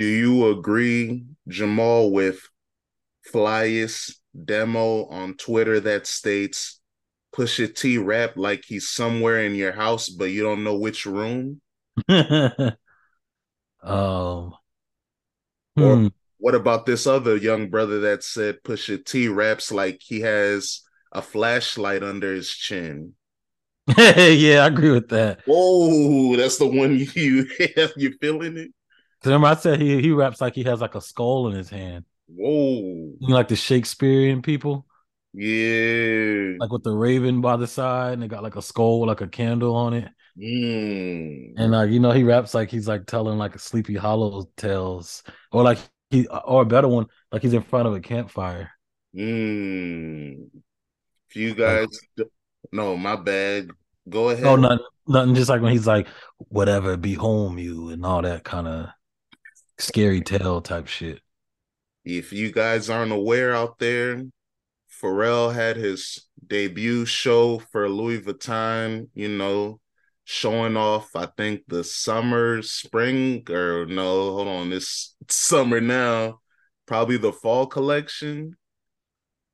Do you agree, Jamaal, with Flyest demo on Twitter that states Pusha T rap like he's somewhere in your house, but you don't know which room? um, Or hmm. what about this other young brother that said Pusha T raps like he has a flashlight under his chin? yeah, I agree with that. Whoa, that's the one you have, you feeling it? Remember, I said he he raps like he has like a skull in his hand. Whoa, You know, like the Shakespearean people, yeah. like with the raven by the side, and they got like a skull with like a candle on it. Mm. And like you know, he raps like he's like telling like a Sleepy Hollow tales, or like he or a better one, like he's in front of a campfire. Mm. If you Like guys, no, my bad. Go oh, ahead. nothing, nothing. Just like when he's like, whatever, be home, you, and all that kind of scary tale type shit. If you guys aren't aware out there, Pharrell had his debut show for Louis Vuitton, you know, showing off, I think, the summer, spring, or no, hold on, this summer now, probably the fall collection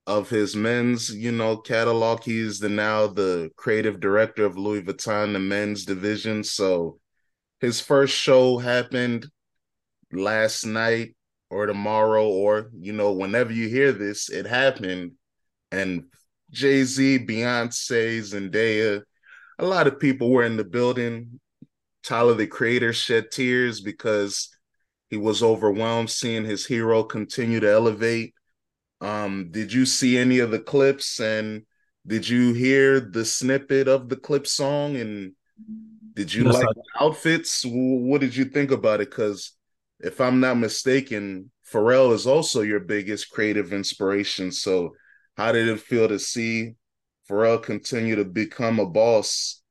of his men's, you know, catalog. He's the now the creative director of Louis Vuitton, the men's division. So his first show happened last night or tomorrow, or you know, whenever you hear this, it happened. And Jay-Z, Beyonce, Zendaya, a lot of people were in the building. Tyler the creator shed tears because he was overwhelmed seeing his hero continue to elevate um, did you see any of the clips and did you hear the snippet of the Clipse song and did you Yes, like I, the outfits? What did you think about it? Because if I'm not mistaken, Pharrell is also your biggest creative inspiration. So how did it feel to see Pharrell continue to become a boss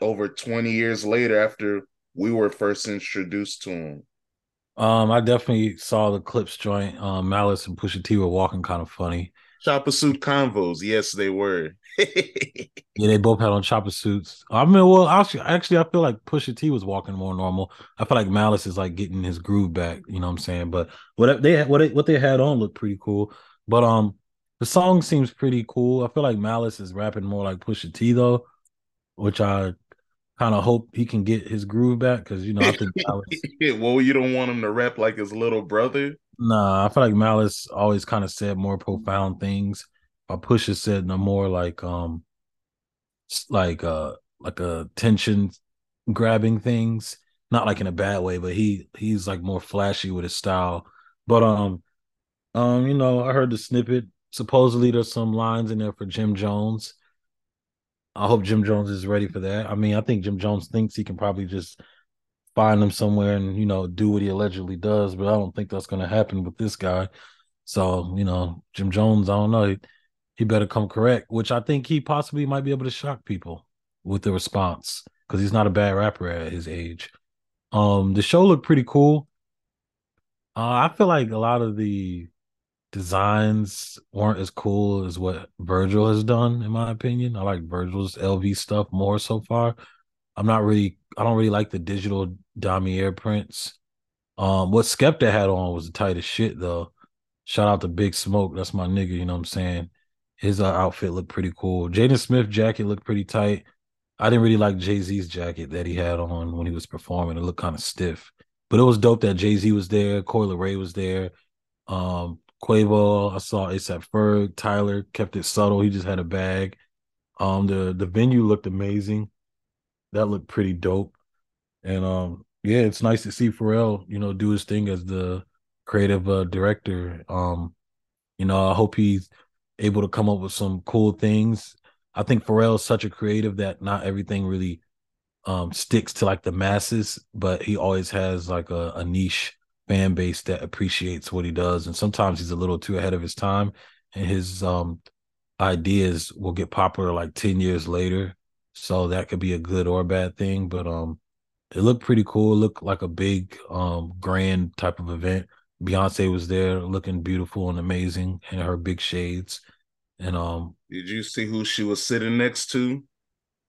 over 20 years later after we were first introduced to him? um, I definitely saw the clips joint. Um, Malice and Pusha T were walking kind of funny. Choppa suit convos, yes, they were. Yeah, they both had on chopper suits. I mean, well, actually, actually, I feel like Pusha T was walking more normal. I feel like Malice is like getting his groove back. You know what I'm saying? But what they what they, what they had on looked pretty cool. But um, the song seems pretty cool. I feel like Malice is rapping more like Pusha T though, which I kind of hope he can get his groove back because you know I think Malice. well, you don't want him to rap like his little brother. Nah, I feel like Malice always kind of said more profound things. Or Pusha said no more like um like uh like a tension grabbing things. Not like in a bad way but he he's like more flashy with his style. But um um you know i heard the snippet. Supposedly there's some lines in there for jim jones. I hope jim jones is ready for that. I mean i think jim jones thinks he can probably just find him somewhere and you know do what he allegedly does but i don't think that's going to happen with this guy. So you know jim jones i don't know he, he better come correct which i think he possibly might be able to shock people with the response because he's not a bad rapper at his age. Um the show looked pretty cool. Uh, i feel like a lot of the designs weren't as cool as what virgil has done in my opinion. I like virgil's lv stuff more so far. I'm not really i don't really like the digital damier Prince. um what skepta had on was the tightest shit though shout out to big smoke that's my nigga you know what i'm saying his uh, outfit looked pretty cool jaden smith jacket looked pretty tight I didn't really like Jay Z's jacket that he had on when he was performing. It looked kind of stiff, but it was dope that Jay Z was there. Coi Leray was there. Um, Quavo, I saw ASAP Ferg. Tyler kept it subtle. He just had a bag. Um, the the venue looked amazing. That looked pretty dope. And um, yeah, it's nice to see Pharrell, you know, do his thing as the creative uh, director. Um, you know, I hope he's able to come up with some cool things I think Pharrell is such a creative that not everything really um sticks to like the masses, but he always has like a, a niche fan base that appreciates what he does. And sometimes he's a little too ahead of his time and his um ideas will get popular like 10 years later. So that could be a good or bad thing. But um it looked pretty cool. It looked like a big um grand type of event. Beyonce was there looking beautiful and amazing in her big shades. And um Did you see who she was sitting next to?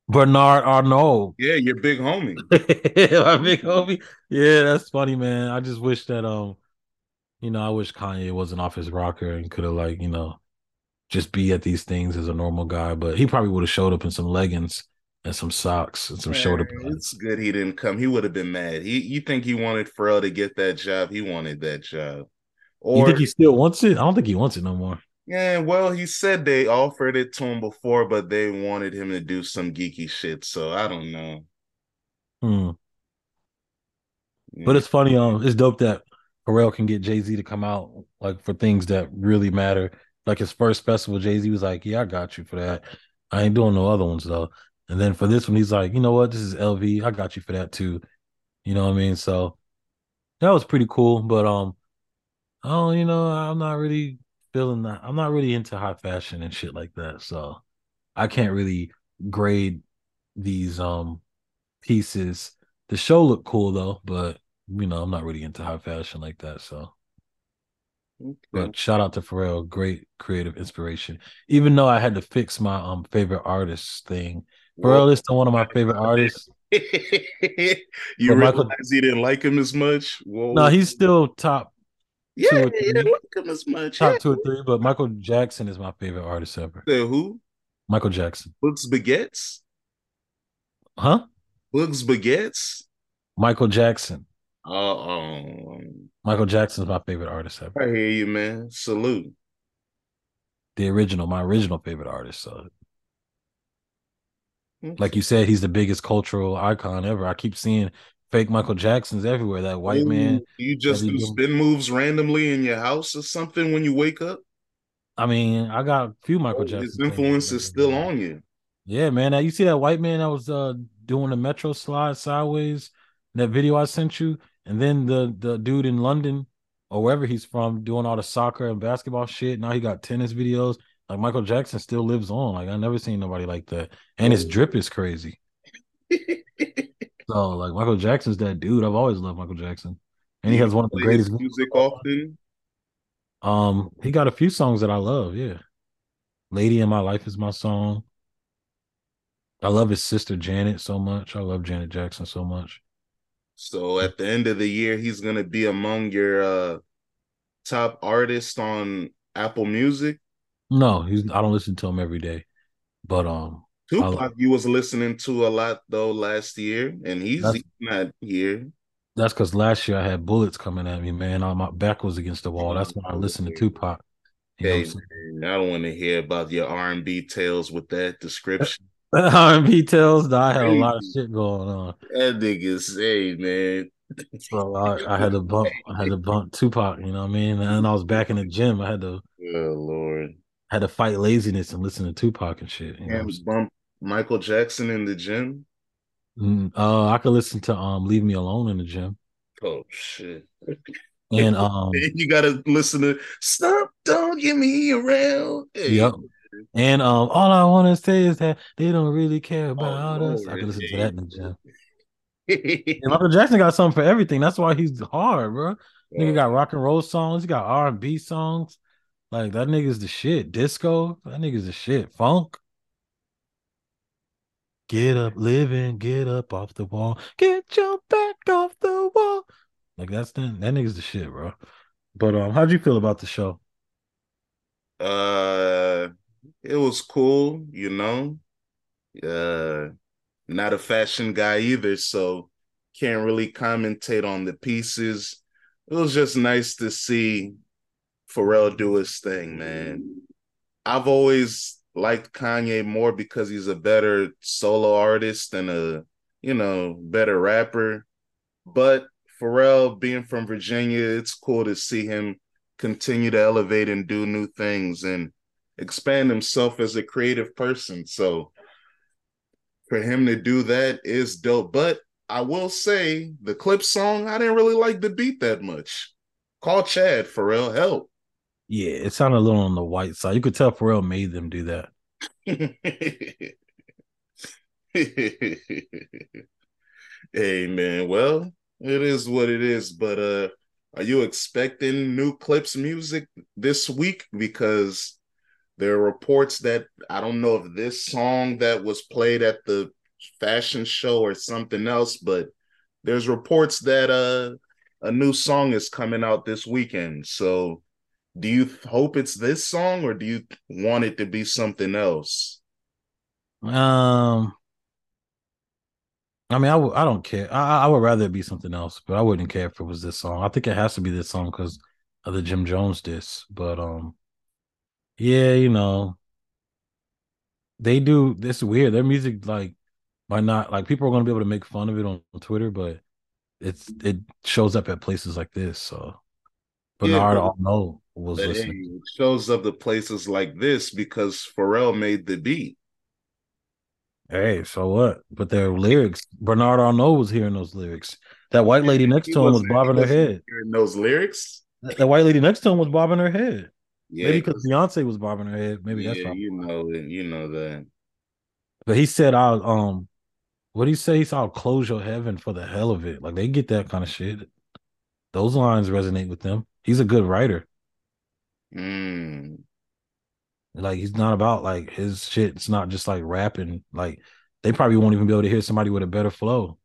Bernard Arnault. Yeah, your big homie. My big homie. Yeah, that's funny, man. I just wish that um, you know, I wish Kanye wasn't off his rocker and could have like, you know, just be at these things as a normal guy. But he probably would have showed up in some leggings and some socks and some man, shoulder pads. It's good he didn't come. He would have been mad. He you think he wanted Pharrell to get that job? He wanted that job. Or you think he still wants it? I don't think he wants it no more. Yeah, well, he said they offered it to him before, but they wanted him to do some geeky shit. So I don't know. Hmm. Yeah. But it's funny. Um, it's dope that Pharrell can get Jay Z to come out like for things that really matter. Like his first festival, Jay Z was like, "Yeah, I got you for that. I ain't doing no other ones though." And then for this one, he's like, "You know what? This is LV. I got you for that too." You know what I mean? So that was pretty cool. But um, oh, you know, I'm not really feeling that. I'm not really into high fashion and shit like that. So I can't really grade these um pieces. The show looked cool though, but you know, I'm not really into high fashion like that. So okay. but shout out to Pharrell, great creative inspiration. Even though I had to fix my um favorite artist thing. Pharrell is still one of my favorite artists. you realize Michael, he didn't like him as much? Whoa. No, he's still top yeah, he didn't like him as much. Top yeah. two or three, but Michael Jackson is my favorite artist ever. The who? Michael Jackson. Bugs Baguettes? Huh? Bugs Baguettes? Michael Jackson. Uh, um, Michael Jackson is my favorite artist ever. I hear you, man. Salute. The original, my original favorite artist. So, like you said, he's the biggest cultural icon ever. I keep seeing fake Michael Jacksons everywhere. That white Ooh, man. You just do spin moves randomly in your house or something when you wake up. I mean, I got a few Michael oh, Jackson. His influence is still on you. Yeah, man. Now you see that white man that was uh doing the metro slide sideways. That video I sent you, and then the the dude in London or wherever he's from doing all the soccer and basketball shit. Now he got tennis videos. Like Michael Jackson still lives on. Like I never seen nobody like that, and his drip is crazy. So like Michael Jackson's that dude. I've always loved Michael Jackson, and he has one of the greatest music often. Um, he got a few songs that I love. Yeah, "Lady in My Life" is my song. I love his sister Janet so much. I love Janet Jackson so much. So at the end of the year, he's gonna be among your uh top artists on Apple Music. No, he's. I don't listen to him every day, but um, Tupac, you was listening to a lot though last year, and he's, he's not here. That's because last year I had bullets coming at me, man. All my back was against the wall. That's when I listened to Tupac. hey, man, I don't want to hear about your R and B tales with that description. R and B tales. I had a lot of shit going on. That nigga say, man. so I, I, had to bump. I had to bump Tupac. You know what I mean? And I was back in the gym. I had to. Oh Lord. Had to fight laziness and listen to Tupac and shit. You know? bump Michael Jackson in the gym? Mm, uh, I could listen to um "Leave Me Alone" in the gym. Oh shit! And um, you gotta listen to "Stop, Don't Get Me Around." Hey. Yep. And um, all I want to say is that they don't really care oh, about oh, us. I can listen to that in the gym. and Michael Jackson got something for everything. That's why he's hard, bro. Yeah. Nigga got rock and roll songs. He got R and B songs. Like that nigga's the shit. Disco. That nigga's the shit. Funk. Get up, living, get up off the wall, get your back off the wall. Like that's the, that nigga's the shit, bro. But um, how'd you feel about the show? Uh, it was cool, you know. Uh, not a fashion guy either, so can't really commentate on the pieces. It was just nice to see Pharrell do his thing, man. I've always liked Kanye more because he's a better solo artist and a you know better rapper. But Pharrell being from Virginia, it's cool to see him continue to elevate and do new things and expand himself as a creative person. So for him to do that is dope. But I will say the Clipse song, I didn't really like the beat that much. Call Chad, Pharrell, help. Yeah, it sounded a little on the white side. You could tell Pharrell made them do that. hey man, well, it is what it is, but uh are you expecting new Clipse music this week because there are reports that I don't know if this song that was played at the fashion show or something else, but there's reports that uh a new song is coming out this weekend. So do you hope it's this song or do you want it to be something else? Um I mean, I w- I don't care. I, I would rather it be something else, but I wouldn't care if it was this song. I think it has to be this song because of the Jim Jones disc. But um, yeah, you know, they do. This weird. Their music, like, by not like people are going to be able to make fun of it on, on Twitter, but it's it shows up at places like this. So Bernard yeah, Arnault was listening. It shows up the places like this because Pharrell made the beat. Hey, so what? But their lyrics, Bernard Arnault was hearing those lyrics. That white lady next to him was bobbing her head. Hearing those lyrics. That, that, white lady next to him was bobbing her head. Yeah, maybe because Beyonce was bobbing her head. Maybe yeah, that's you know it. You know that. But he said, "I'll um, what do you say? He said, "I'll close your heaven for the hell of it." Like they get that kind of shit. Those lines resonate with them. He's a good writer. Mm. Like he's not about like his shit. It's not just like rapping. Like they probably won't even be able to hear somebody with a better flow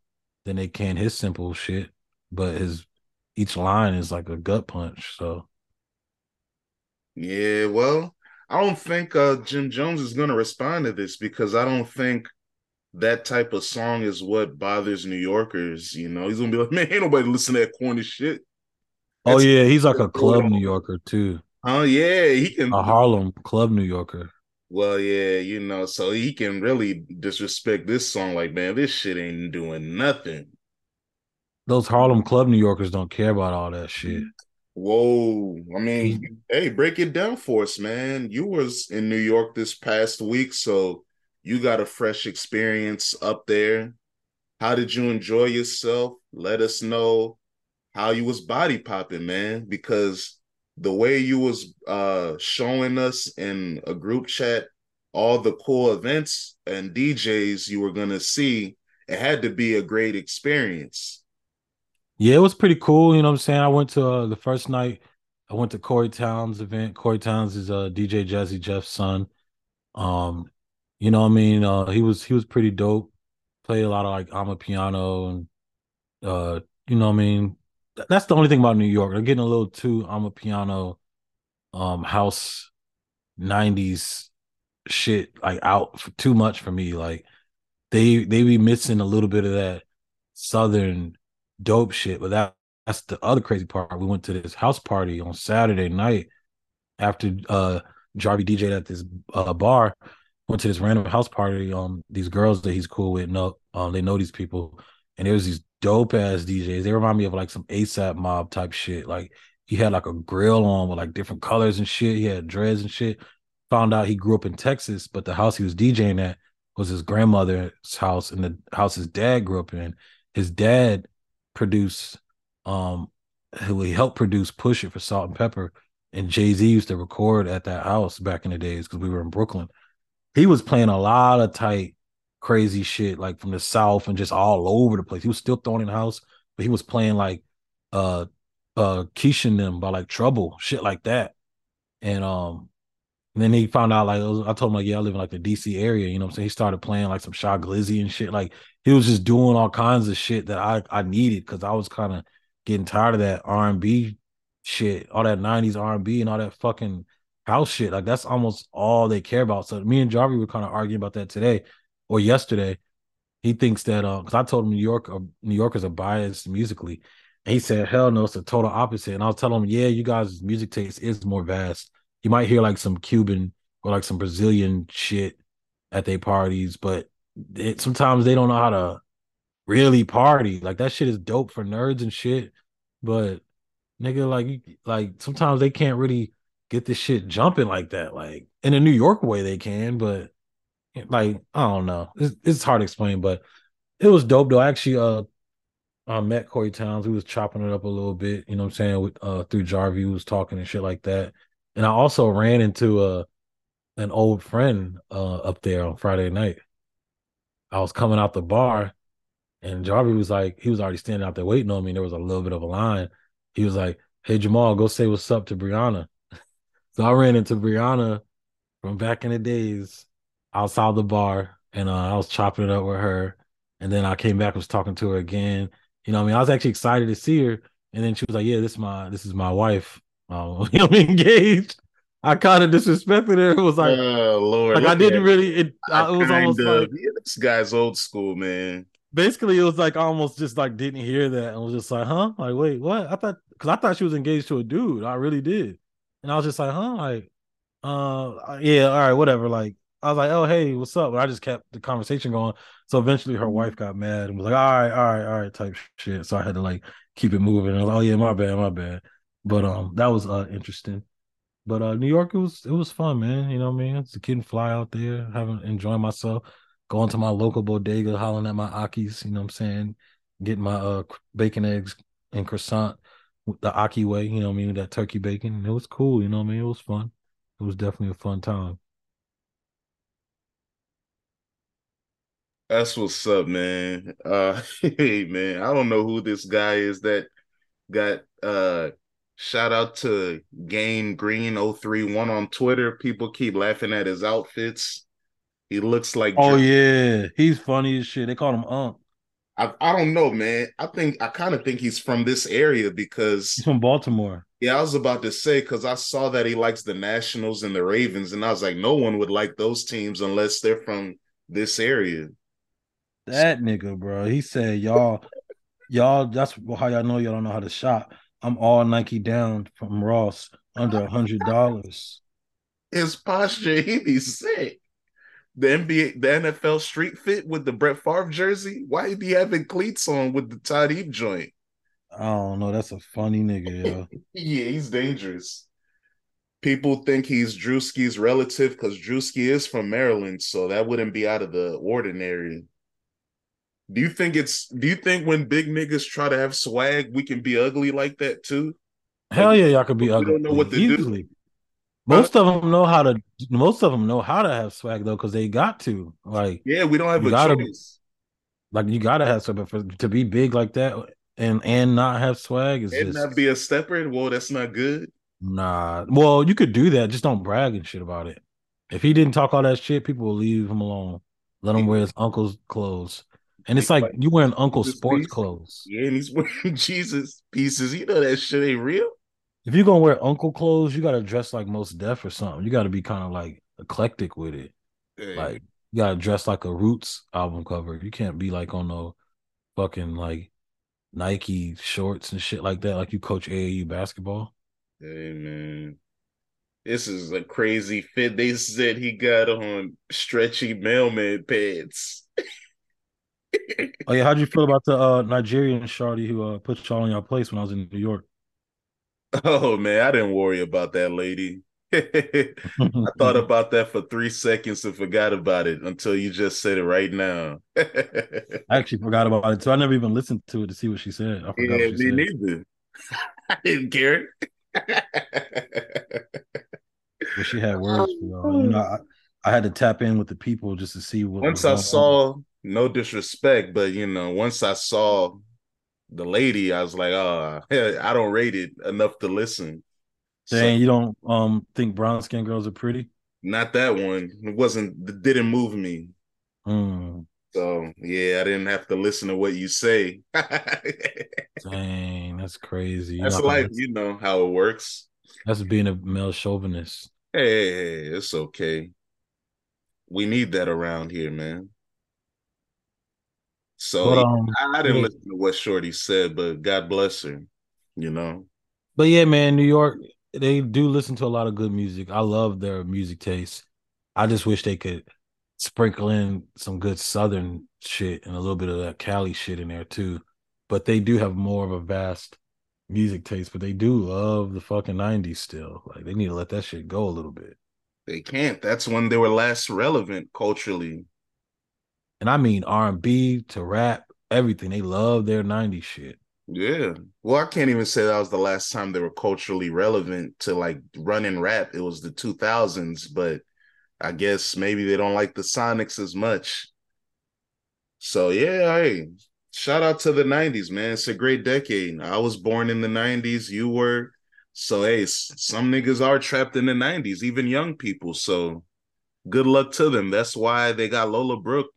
than they can his simple shit. But his each line is like a gut punch. So yeah, well, I don't think uh, Jim Jones is gonna respond to this because I don't think that type of song is what bothers New Yorkers. You know, he's gonna be like, man, ain't nobody listen to that corny shit. Oh, That's oh yeah, he's like a club New Yorker too. Oh yeah, he can a Harlem club New Yorker. Well, yeah, you know, so he can really disrespect this song. Like, man, this shit ain't doing nothing. Those Harlem club New Yorkers don't care about all that shit. Whoa, I mean, hey, break it down for us, man. You was in New York this past week, so you got a fresh experience up there. How did you enjoy yourself? Let us know how you was body popping, man, because the way you was uh showing us in a group chat all the cool events and DJs you were gonna see, it had to be a great experience. Yeah, it was pretty cool. You know what I'm saying? I went to uh, the first night. I went to Corey Townes event. Corey Townes is uh, DJ Jazzy Jeff's son. Um, you know what I mean? Uh, he was he was pretty dope. Played a lot of like Amapiano and uh, you know what I mean? That's the only thing about New York. They're getting a little too Amapiano, um, house '90s shit like out for too much for me. Like they they be missing a little bit of that southern dope shit. But that that's the other crazy part. We went to this house party on Saturday night after uh Jarvie DJ at this uh, bar. Went to this random house party. Um, these girls that he's cool with know um they know these people, and there was these dope ass DJs. They remind me of like some ASAP mob type shit. Like he had like a grill on with like different colors and shit. He had dreads and shit. Found out he grew up in Texas, but the house he was DJing at was his grandmother's house and the house his dad grew up in. His dad produced um he helped produce Push It for Salt-N-Pepa. And Jay-Z used to record at that house back in the days because we were in Brooklyn. He was playing a lot of tight crazy shit like from the south and just all over the place. He was still throwing in the house, but he was playing like uh uh Keisha them by like trouble, shit like that. And um and then he found out like I told him like, yeah, I live in like the DC area, you know what I'm saying? He started playing like some Shy Glizzy and shit. Like he was just doing all kinds of shit that I I needed because I was kind of getting tired of that R&B shit, all that 90s R&B and all that fucking house shit. Like that's almost all they care about. So me and Jarvie were kind of arguing about that today or yesterday, he thinks that uh because I told him New York uh, New Yorkers are biased musically. And he said, hell no, it's the total opposite. And I was telling him, yeah, you guys' music taste is more vast. You might hear like some Cuban or like some Brazilian shit at their parties, but it, sometimes they don't know how to really party. Like that shit is dope for nerds and shit, but nigga, like like sometimes they can't really get this shit jumping like that. Like in a New York way, they can, but like I don't know. It's, it's hard to explain, but it was dope though. I actually uh I met Corey Townes. We was chopping it up a little bit, you know what I'm saying, with uh through Jarvie, was talking and shit like that. And I also ran into a uh, an old friend uh up there on Friday night. I was coming out the bar and Jarvie was like, he was already standing out there waiting on me. there was a little bit of a line. He was like, Hey Jamaal, go say what's up to Brianna. so I ran into Brianna from back in the days outside the bar. and uh, I was chopping it up with her. And then I came back, was talking to her again. You know, I mean, I was actually excited to see her. And then she was like, "Yeah, this is my this is my wife. Um, you know, engaged." I kind of disrespected her. It was like, oh Lord, like I didn't really. It, I it was almost of, like yeah, this guy's old school, man. Basically, it was like I almost just like didn't hear that and was just like, huh? Like, wait, what? I thought because I thought she was engaged to a dude. I really did, and I was just like, huh? Like, uh, yeah, all right, whatever. Like, I was like, oh, hey, what's up? And I just kept the conversation going. So eventually, her wife got mad and was like, all right, all right, all right, type shit. So I had to like keep it moving. And I was like, oh yeah, my bad, my bad. But um, that was uh interesting. But uh, New York, it was it was fun, man. You know what I mean? It's a kid and fly out there, having enjoying myself, going to my local bodega, hollering at my Akis. You know what I'm saying? Getting my uh bacon, eggs, and croissant with the Aki way. You know what I mean? That turkey bacon. It was cool. You know what I mean? It was fun. It was definitely a fun time. That's what's up, man. Uh hey man, I don't know who this guy is that got uh shout out to Game Green 031 on Twitter. People keep laughing at his outfits. He looks like Oh yeah, he's funny as shit. They call him Unc. I, I don't know, man. I think I kind of think he's from this area because he's from Baltimore. Yeah, I was about to say because I saw that he likes the Nationals and the Ravens, and I was like, no one would like those teams unless they're from this area. That nigga, bro. He said, y'all, y'all, that's how y'all know y'all don't know how to shop. I'm all Nike down from Ross under a hundred dollars. His posture, he be sick. The NBA, the NFL street fit with the Brett Favre jersey. Why he be having cleats on with the Todd Heap joint? I don't know. That's a funny nigga, yo. yeah, he's dangerous. People think he's Drewski's relative because Drewski is from Maryland, so that wouldn't be out of the ordinary. Do you think it's do you think when big niggas try to have swag, we can be ugly like that too? Hell yeah, y'all could be ugly. Don't know what to Easily. do. Most huh? of them know how to. Most of them know how to have swag though, because they got to. Like, yeah, we don't have a gotta, choice. Like, you gotta have swag, but for, to be big like that and and not have swag is and just, not be a stepper. Well, that's not good. Nah. Well, you could do that. Just don't brag and shit about it. If he didn't talk all that shit, people will leave him alone. Let him wear his uncle's clothes. And it's like you wearing Uncle Sports piece. clothes. Yeah, and he's wearing Jesus pieces. You know that shit ain't real. If you're gonna wear Uncle clothes, you gotta dress like Mos Def or something. You gotta be kind of like eclectic with it. Like you gotta dress like a Roots album cover. You can't be like on no fucking like Nike shorts and shit like that. Like you coach AAU basketball. Hey man. This is a crazy fit. They said he got on stretchy mailman pants. Oh yeah, how'd you feel about the uh, Nigerian shorty who uh, put y'all in your place when I was in New York? Oh man, I didn't worry about that lady. I thought about that for three seconds and forgot about it until you just said it right now. I actually forgot about it, so I never even listened to it to see what she said. I forgot yeah, me said. neither. I didn't care. but she had words for y'all. You know, I, I, had to tap in with the people just to see what. Once I saw on no disrespect, but you know, once I saw the lady, I was like, oh, I don't rate it enough to listen. Dang, so, you don't um think brown skin girls are pretty? Not that one. It wasn't. It didn't move me. Mm. So yeah, I didn't have to listen to what you say. Dang, that's crazy. You that's life. You know how it works. That's being a male chauvinist. Hey, hey, hey, it's okay. We need that around here, man. So but, um, I, I, didn't yeah. listen to what Shorty said, but God bless her, you know. But yeah, man, New York, they do listen to a lot of good music. I love their music taste. I just wish they could sprinkle in some good Southern shit and a little bit of that Cali shit in there too. But they do have more of a vast music taste, but they do love the fucking 90s still. Like they need to let that shit go a little bit. They can't. That's when they were last relevant culturally and I mean R and B to rap, everything. They love their '90s shit. Yeah. Well, I can't even say that was the last time they were culturally relevant to like running rap. It was the 2000s, but I guess maybe they don't like the Sonics as much. So yeah, hey, shout out to the 90s, man. It's a great decade. I was born in the 90s, you were. So hey, some niggas are trapped in the 90s, even young people. So good luck to them. That's why they got Lola Brooke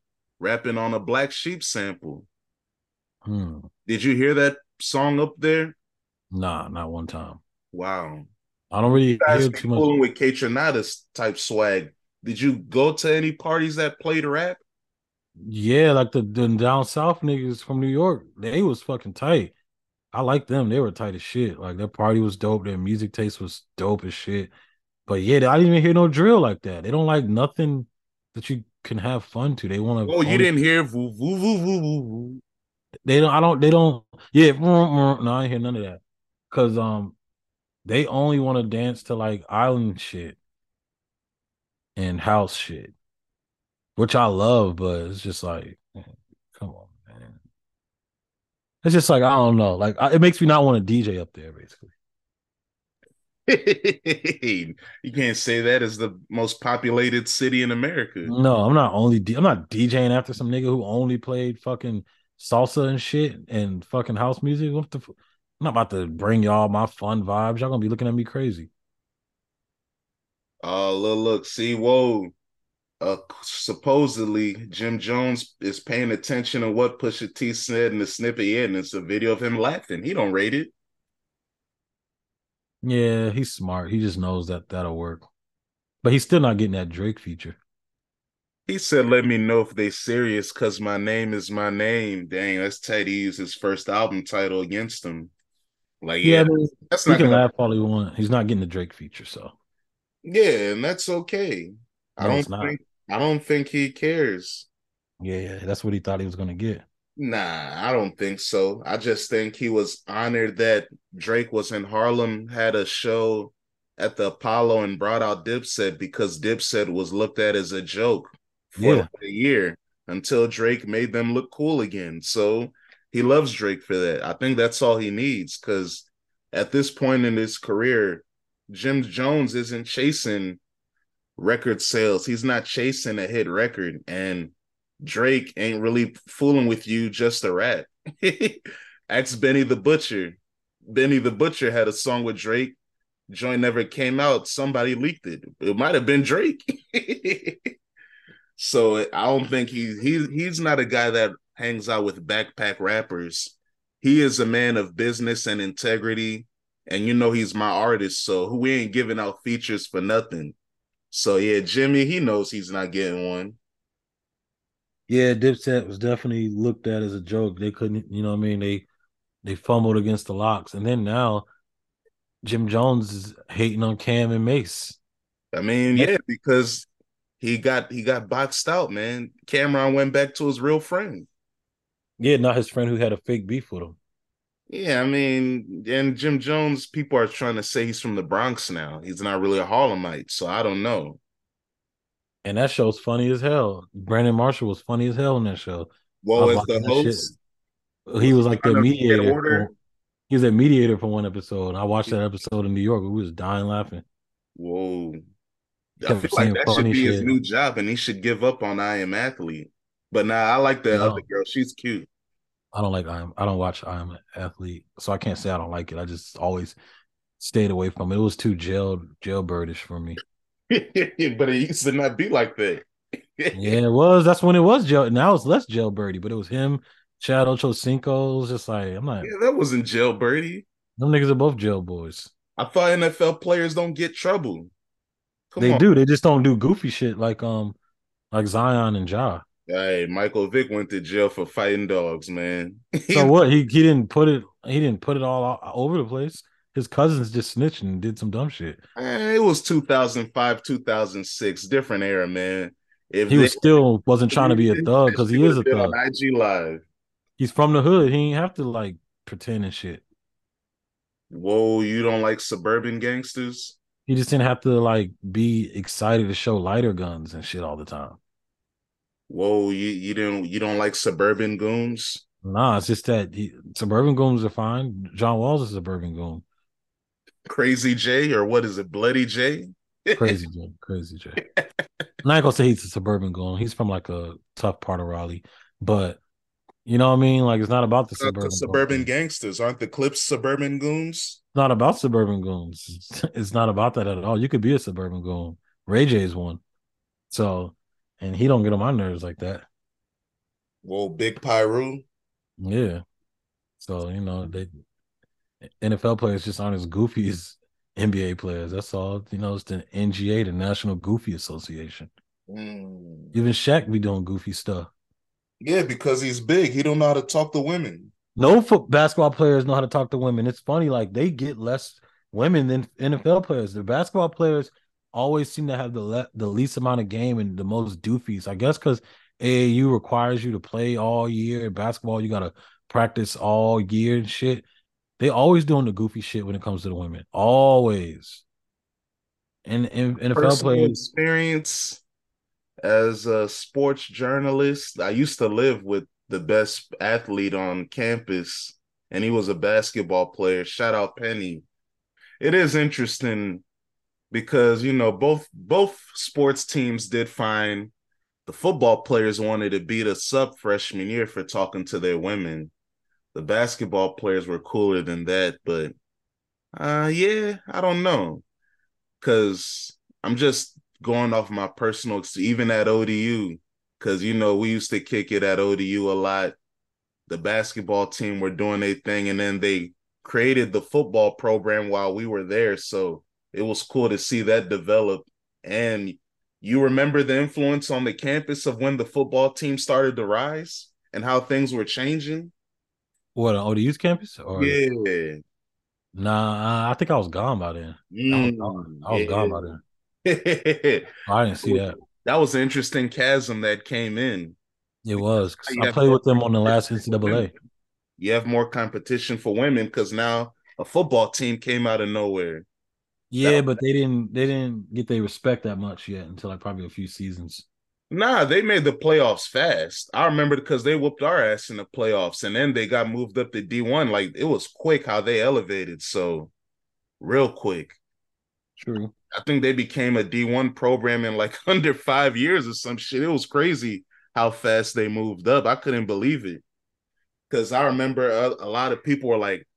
rapping on a Black Sheep sample. Hmm. Did you hear that song up there? Nah, not one time. Wow. I don't really You guys hear too much. fooling with Kaytranada's type swag. Did you go to any parties that played rap? Yeah, like the, the down south niggas from New York, they was fucking tight. I like them. They were tight as shit. Like their party was dope. Their music taste was dope as shit. But yeah, I didn't even hear no drill like that. They don't like nothing that you can have fun too. They want to. Oh, you didn't hear voo voo voo voo voo. They don't. I don't. They don't. Yeah. No, I hear none of that. Cause um, they only want to dance to like island shit and house shit, which I love. But it's just like, come on, man. It's just like I don't know. Like I, it makes me not want to DJ up there, basically. you can't say that as the most populated city in America. No, I'm not only. I'm not DJing after some nigga who only played fucking salsa and shit and fucking house music. What the? F- I'm not about to bring y'all my fun vibes. Y'all gonna be looking at me crazy. Oh, look, look, see, whoa. Uh, supposedly Jim Jones is paying attention to what Pusha T said in the snippet. Yeah, and it's a video of him laughing. He don't rate it. Yeah, he's smart. He just knows that that'll work. But he's still not getting that Drake feature. He said, "Let me know if they serious, cause my name is my name." Dang, that's used his first album title against him. Like, Yeah, yeah, I mean, that's he not can gonna. laugh all he wants. He's not getting the Drake feature, so Yeah, and that's okay. I don't think. I don't think he cares. yeah, yeah, that's what he thought he was gonna get. Nah, I don't think so. I just think he was honored that Drake was in Harlem, had a show at the Apollo, and brought out Dipset because Dipset was looked at as a joke for Yeah. a year until Drake made them look cool again. So he loves Drake for that. I think that's all he needs because at this point in his career, Jim Jones isn't chasing record sales. He's not chasing a hit record. And Drake ain't really fooling with you just a rat. Ask Benny the Butcher. Benny the Butcher had a song with Drake. Joint never came out. Somebody leaked it. It might have been Drake. so I don't think he he he's not a guy that hangs out with backpack rappers. He is a man of business and integrity. And you know he's my artist, so we ain't giving out features for nothing. So yeah, Jimmy, he knows he's not getting one. Yeah, Dipset was definitely looked at as a joke. They couldn't, you know what I mean? They they fumbled against the Lox. And then now Jim Jones is hating on Cam and Mase. I mean, Yeah. yeah, because he got he got boxed out, man. Cam'ron went back to his real friend. Yeah, not his friend who had a fake beef with him. Yeah, I mean, and Jim Jones, people are trying to say he's from the Bronx now. He's not really a Harlemite, so I don't know. And that show's funny as hell. Brandon Marshall was funny as hell in that show. Well, as was the that shit. host, He was like the Trying to get mediator. for- he was a mediator for one episode. I watched that episode in New York. We was dying laughing. whoa, I feel like that should be his new job, and he should give up on I Am Athlete. But now I like the No. other girl; she's cute. I don't like I am I don't watch I am an athlete. So I can't say I don't like it. I just always stayed away from it. It was too jail jailbirdish for me. but it used to not be like that. Yeah, it was. That's when it was jail. Now it's less jailbirdy, but it was him, Chad Ochocinco. It was just like I'm like, Yeah, that wasn't jail birdie. Them niggas are both jail boys. I thought NFL players don't get trouble. Come they on. do. They just don't do goofy shit like um like Zion and Ja. Hey, Michael Vick went to jail for fighting dogs, man. So what? He he didn't put it. He didn't put it all over the place. His cousins just snitched and did some dumb shit. It was 2005, 2006, different era, man. If He they- was still wasn't trying to be a thug because he is a thug. IG Live. He's from the hood. He ain't have to like pretend and shit. Whoa, you don't like suburban gangsters? He just didn't have to like be excited to show lighter guns and shit all the time. Whoa, you you don't you don't like suburban goons? Nah, it's just that he, suburban goons are fine. John Wall's is a suburban goon. Crazy J or what is it, Bloody J? Crazy J, crazy J. I'm not gonna say he's a suburban goon. He's from like a tough part of Raleigh, but you know what I mean. Like it's not about the Not suburban. the suburban gangsters aren't the Clipse suburban goons? It's not about suburban goons. It's, it's not about that at all. You could be a suburban goon. Ray J is one. So, and he don't get on my nerves like that. Well, Big Pyru. Yeah. So you know they NFL players just aren't as goofy as NBA players. That's all. You know, it's the NGA, the National Goofy Association. Mm. Even Shaq be doing goofy stuff. Yeah, because he's big. He don't know how to talk to women. No foot basketball players know how to talk to women. It's funny, like they get less women than NFL players. The basketball players always seem to have the le- the least amount of game and the most doofies. I guess because AAU requires you to play all year. In basketball, you gotta practice all year and shit. They always doing the goofy shit when it comes to the women. Always. And, and NFL Personal players experience as a sports journalist. I used to live with the best athlete on campus, and he was a basketball player. Shout out Penny. It is interesting because you know both both sports teams did fine. The football players wanted to beat us up freshman year for talking to their women the basketball players were cooler than that, but uh yeah, I don't know. Cause I'm just going off my personal even at ODU, because you know, we used to kick it at ODU a lot. The basketball team were doing their thing, and then they created the football program while we were there. So it was cool to see that develop. And you remember the influence on the campus of when the football team started to rise and how things were changing? What on ODU's campus? Or yeah. Nah, I think I was gone by then. Mm, I was, gone, I was yeah. gone by then. I didn't see that. That was an interesting chasm that came in. It was. I played with them on the last NCAA. You have more competition for women because now a football team came out of nowhere. Yeah, but they didn't they didn't get their respect that much yet until like probably a few seasons. Nah, they made the playoffs fast. I remember because they whooped our ass in the playoffs, and then they got moved up to D one. Like it was quick how they elevated. So real quick. True. I think they became a D one program in like under five years or some shit. It was crazy how fast they moved up. I couldn't believe it because I remember a, a lot of people were like,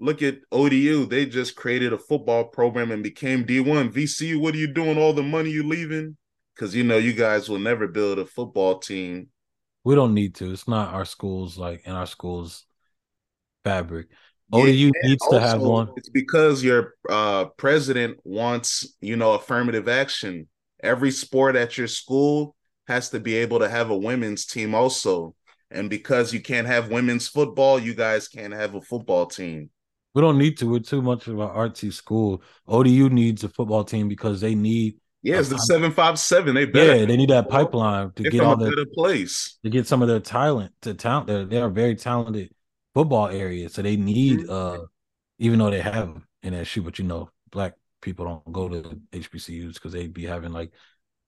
"Look at ODU. They just created a football program and became D one. VCU, what are you doing? All the money you leaving?" Because you know you guys will never build a football team. We don't need to. It's not our schools like in our schools fabric. ODU yeah, needs to have one. It's because your uh, president wants you know affirmative action. Every sport at your school has to be able to have a women's team also. And because you can't have women's football, you guys can't have a football team. We don't need to. We're too much of an artsy school. ODU needs a football team because they need yeah, it's the seven five seven. They better. Yeah, they need that pipeline to get all the place to get some of their talent to talent. They're they are very talented football area, so they need mm-hmm. uh even though they have in that shoe, but you know, black people don't go to HBCUs because they'd be having like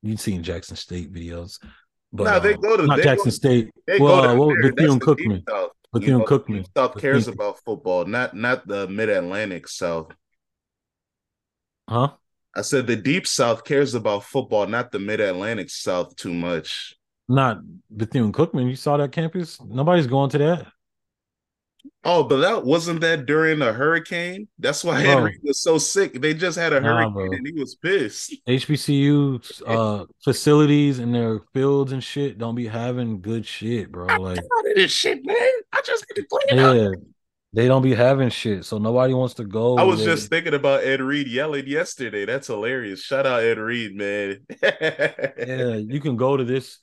you've seen Jackson State videos. But no, they um, go to not Jackson go, State. Well, uh, well Bethune Cookman. Bethune Cookman. South cares about football, not not the Mid Atlantic South. Huh? I said the deep South cares about football, not the Mid Atlantic South too much. Not Bethune Cookman. You saw that campus? Nobody's going to that. Oh, but that wasn't that during a hurricane. That's why bro. Henry was so sick. They just had a nah, hurricane bro. and he was pissed. HBCU uh, facilities and their fields and shit don't be having good shit, bro. Like this shit, man. I just need to it yeah. Out. They don't be having shit, so nobody wants to go. I was just thinking about Ed Reed yelling yesterday. That's hilarious. Shout out Ed Reed, man. yeah, you can go to this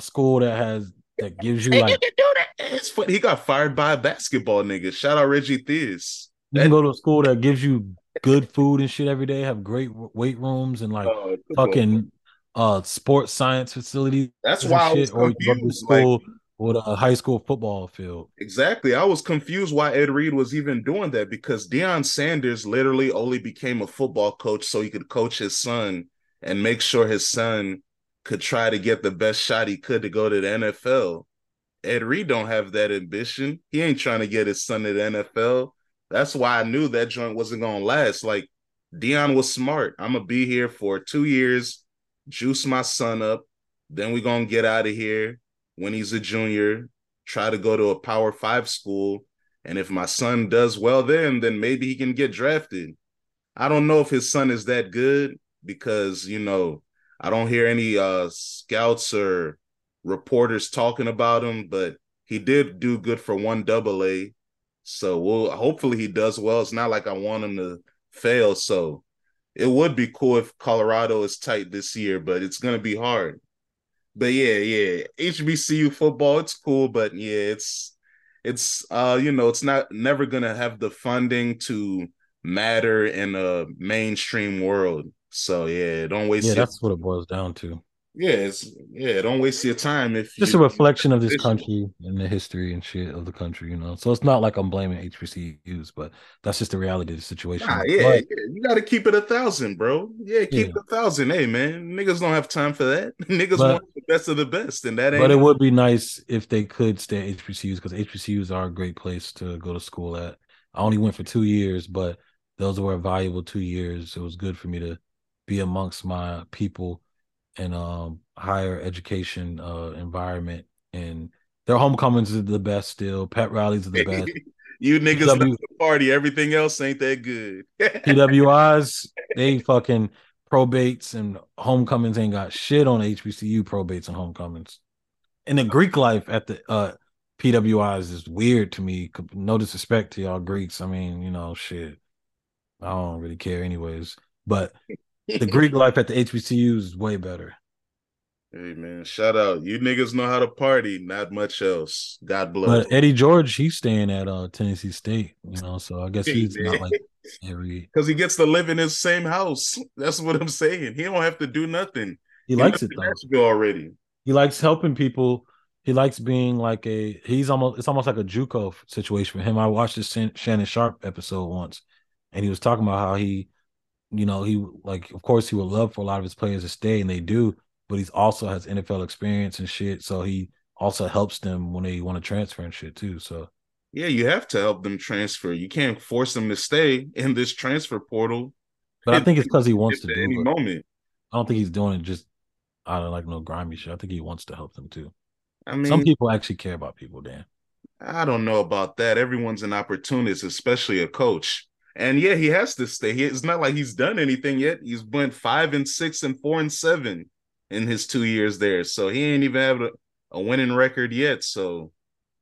school that has that gives you like. He got fired by a basketball nigga. Shout out Reggie Theus. You can go to a school that gives you good food and shit every day. Have great weight rooms and like oh, fucking on. uh sports science facilities. That's why shit. I was confused. Or you go to school. Like, with a high school football field. Exactly. I was confused why Ed Reed was even doing that because Deion Sanders literally only became a football coach so he could coach his son and make sure his son could try to get the best shot he could to go to the NFL. Ed Reed don't have that ambition. He ain't trying to get his son to the NFL. That's why I knew that joint wasn't gonna last. Like Deion was smart. I'm gonna be here for two years, juice my son up. Then we gonna get out of here when he's a junior, try to go to a power five school. And if my son does well then, then maybe he can get drafted. I don't know if his son is that good because, you know, I don't hear any uh scouts or reporters talking about him, but he did do good for one double A. So we'll hopefully he does well. It's not like I want him to fail. So it would be cool if Colorado is tight this year, but it's gonna be hard. But yeah, yeah, HBCU football, it's cool, but yeah, it's it's uh, you know, it's not never gonna have the funding to matter in a mainstream world. So yeah, don't waste. Yeah, that's what it boils down to. Yeah, it's yeah, don't waste your time if just you, a reflection of this country and the history and shit of the country, you know. So it's not like I'm blaming HBCUs, but that's just the reality of the situation. Nah, yeah, but, yeah, you got to keep it a thousand, bro. Yeah, keep yeah. it a thousand. Hey, man, niggas don't have time for that. niggas but, want the best of the best, and that. But it would be nice if they could stay at HBCUs because HBCUs are a great place to go to school at. I only went for two years, but those were valuable two years. It was good for me to be amongst my people and um higher education uh environment and their homecomings are the best still. Pet rallies are the best. you niggas PW- the party. Everything else ain't that good. PWIs, they fucking probates and homecomings ain't got shit on HBCU probates and homecomings. And the Greek life at the uh PWIs is weird to me. No disrespect to y'all Greeks. I mean, you know, shit. I don't really care anyways. But the Greek life at the HBCU is way better. Hey man, shout out. You niggas know how to party, not much else. God bless. But Eddie George, he's staying at uh Tennessee State, you know, so I guess he's not like every because he gets to live in his same house. That's what I'm saying. He don't have to do nothing. He, he likes it though. already. He likes helping people. He likes being like a he's almost it's almost like a JUCO situation for him. I watched this Shannon Sharpe episode once, and he was talking about how he you know, he like of course he would love for a lot of his players to stay, and they do, but he's also has NFL experience and shit. So he also helps them when they want to transfer and shit too. So yeah, you have to help them transfer. You can't force them to stay in this transfer portal. But I think it's because he wants to do any it. moment. I don't think he's doing it just out of like no grimy shit. I think he wants to help them too. I mean, some people actually care about people, Dan. I don't know about that. Everyone's an opportunist, especially a coach. And yeah, he has to stay. He, it's not like he's done anything yet. He's went five and six and four and seven in his two years there. So he ain't even have a, a winning record yet. So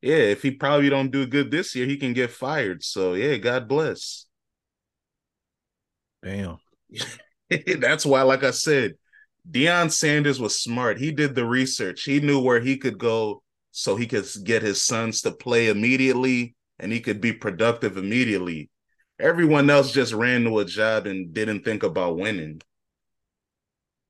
yeah, if he probably don't do good this year, he can get fired. So yeah, God bless. Damn. That's why, like I said, Deion Sanders was smart. He did the research. He knew where he could go so he could get his sons to play immediately and he could be productive immediately. Everyone else just ran to a job and didn't think about winning.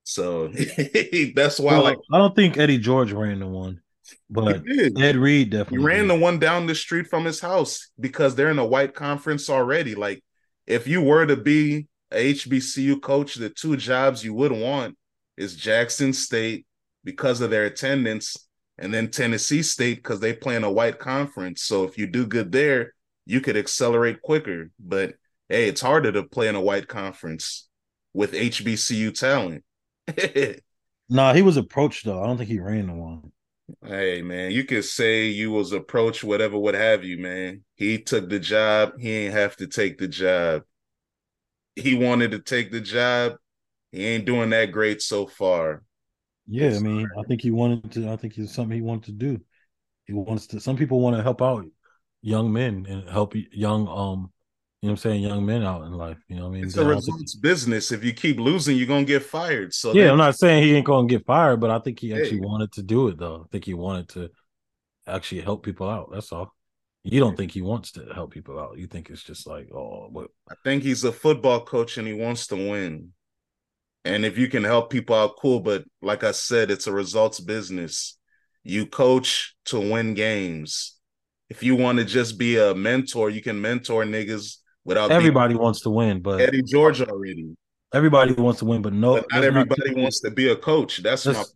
So that's why, well, like, I don't think Eddie George ran the one, but Ed Reed definitely he ran did. the one down the street from his house because they're in a white conference already. Like, if you were to be a HBCU coach, the two jobs you would want is Jackson State because of their attendance, and then Tennessee State because they play in a white conference. So if you do good there, you could accelerate quicker. But hey, it's harder to play in a white conference with HBCU talent. nah, he was approached though. I don't think he ran the one. Hey man, you could say you was approached, whatever, what have you, man. He took the job. He ain't have to take the job. He wanted to take the job. He ain't doing that great so far. Yeah, I mean, I think he wanted to. I think it's something he wanted to do. He wants to. Some people want to help out young men and help young um you know I'm saying, young men out in life. You know I mean? It's a results business. If you keep losing, you're gonna get fired. So yeah, then... I'm not saying he ain't gonna get fired, but I think he actually hey. wanted to do it though. I think he wanted to actually help people out. That's all. You don't think he wants to help people out. You think it's just like, oh, what? I think he's a football coach and he wants to win. And if you can help people out, cool. But like I said, it's a results business. You coach to win games if you want to just be a mentor, you can mentor niggas without. Everybody being, wants to win, but Eddie George already. Everybody wants to win, but no, but not everybody not wants to be a coach. That's my point.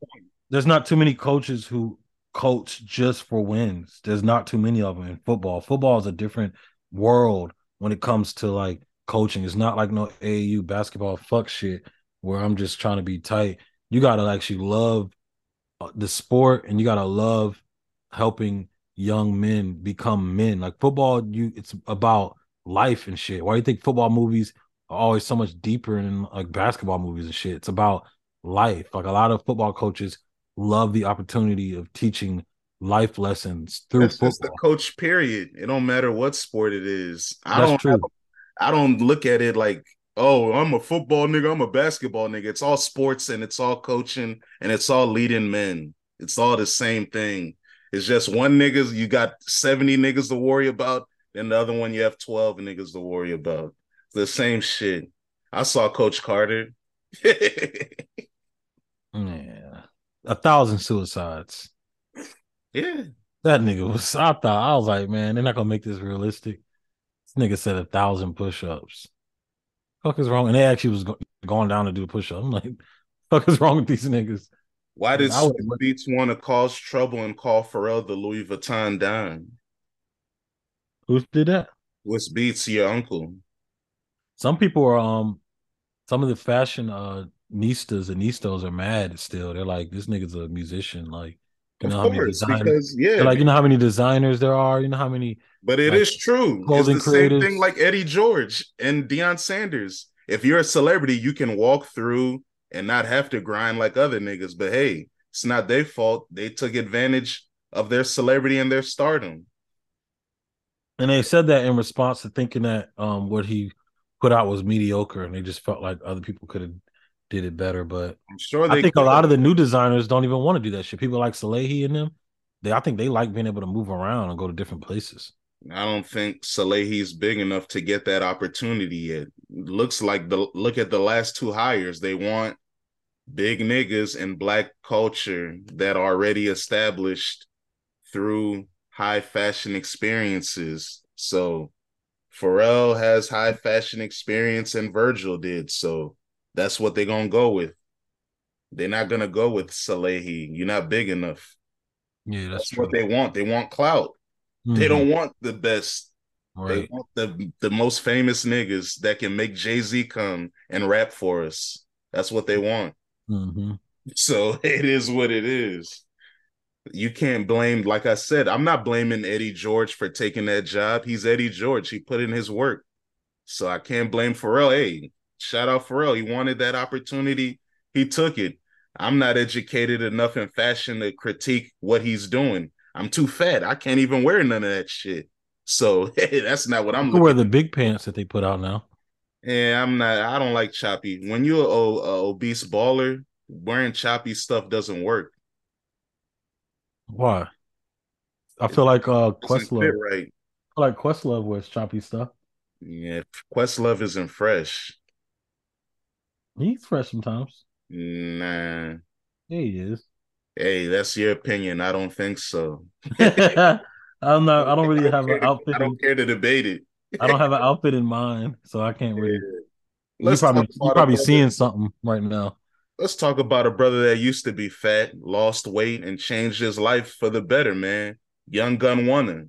There's not too many coaches who coach just for wins. There's not too many of them in football. Football is a different world when it comes to like coaching. It's not like no AAU basketball fuck shit where I'm just trying to be tight. You gotta actually love uh, the sport and you gotta love helping young men become men. Like football, you it's about life and shit. Why do you think football movies are always so much deeper than like basketball movies and shit? It's about life. Like a lot of football coaches love the opportunity of teaching life lessons through That's football. the coach. Period. It don't matter what sport it is. I That's don't. true. I don't look at it like, oh, I'm a football nigga. I'm a basketball nigga. It's all sports and it's all coaching and it's all leading men. It's all the same thing. It's just one niggas. You got seventy niggas to worry about, and the other one you have twelve niggas to worry about. It's the same shit. I saw Coach Carter. Yeah. A thousand suicides. yeah, That nigga was I thought I was like, man, they're not gonna make this realistic. This nigga said a thousand push-ups. Fuck is wrong? And they actually was go- going down to do a push-up. I'm like, fuck is wrong with these niggas? Why did I would- Swizz Beatz want to cause trouble and call Pharrell the Louis Vuitton dime? Who did that? What's Beats your uncle? Some people are um some of the fashion uh nistas and nistos are mad still. They're like, this nigga's a musician. Like, you Of know how many designers because yeah, they're like, you know how many designers there are, you know how many but it like, is true. It's clothing the same thing like Eddie George and Deion Sanders. If you're a celebrity, you can walk through and not have to grind like other niggas. But hey, it's not their fault. They took advantage of their celebrity and their stardom. and they said that in response to thinking that um what he put out was mediocre and they just felt like other people could have did it better. But I'm sure they I think a lot of the new designers don't even want to do that shit. People like Salehe and them, they I think they like being able to move around and go to different places. I don't think Salehe's big enough to get that opportunity yet. Looks like the look at the last two hires. They want big niggas in black culture that are already established through high fashion experiences. So Pharrell has high fashion experience and Virgil did. So that's what they're gonna go with. They're not gonna go with Salehe. You're not big enough. Yeah, that's, That's what they want. They want clout. They Mhm. don't want the best they want the the most famous niggas that can make Jay Z come and rap for us. That's what they want. hmm So it is what it is. You can't blame, like I said, I'm not blaming Eddie George for taking that job. He's Eddie George. He put in his work. So I can't blame Pharrell. Hey, shout out Pharrell. He wanted that opportunity. He took it. I'm not educated enough in fashion to critique what he's doing. I'm too fat. I can't even wear none of that shit. So hey, that's not what I'm wear the big pants that they put out now. Yeah, I'm not. I don't like choppy. When you're a, a obese baller, wearing choppy stuff doesn't work. Why? I feel like uh Questlove. I right. feel like Questlove wears choppy stuff. Yeah, Questlove isn't fresh. He's fresh sometimes. Nah. Yeah, he is. Hey, that's your opinion. I don't think so. I'm not. I don't really have an outfit. I don't care to debate it. I don't have an outfit in mind, so I can't really. You Let's probably you probably brother- seeing something right now. Let's talk about a brother that used to be fat, lost weight, and changed his life for the better, man. Young Gun Wonder.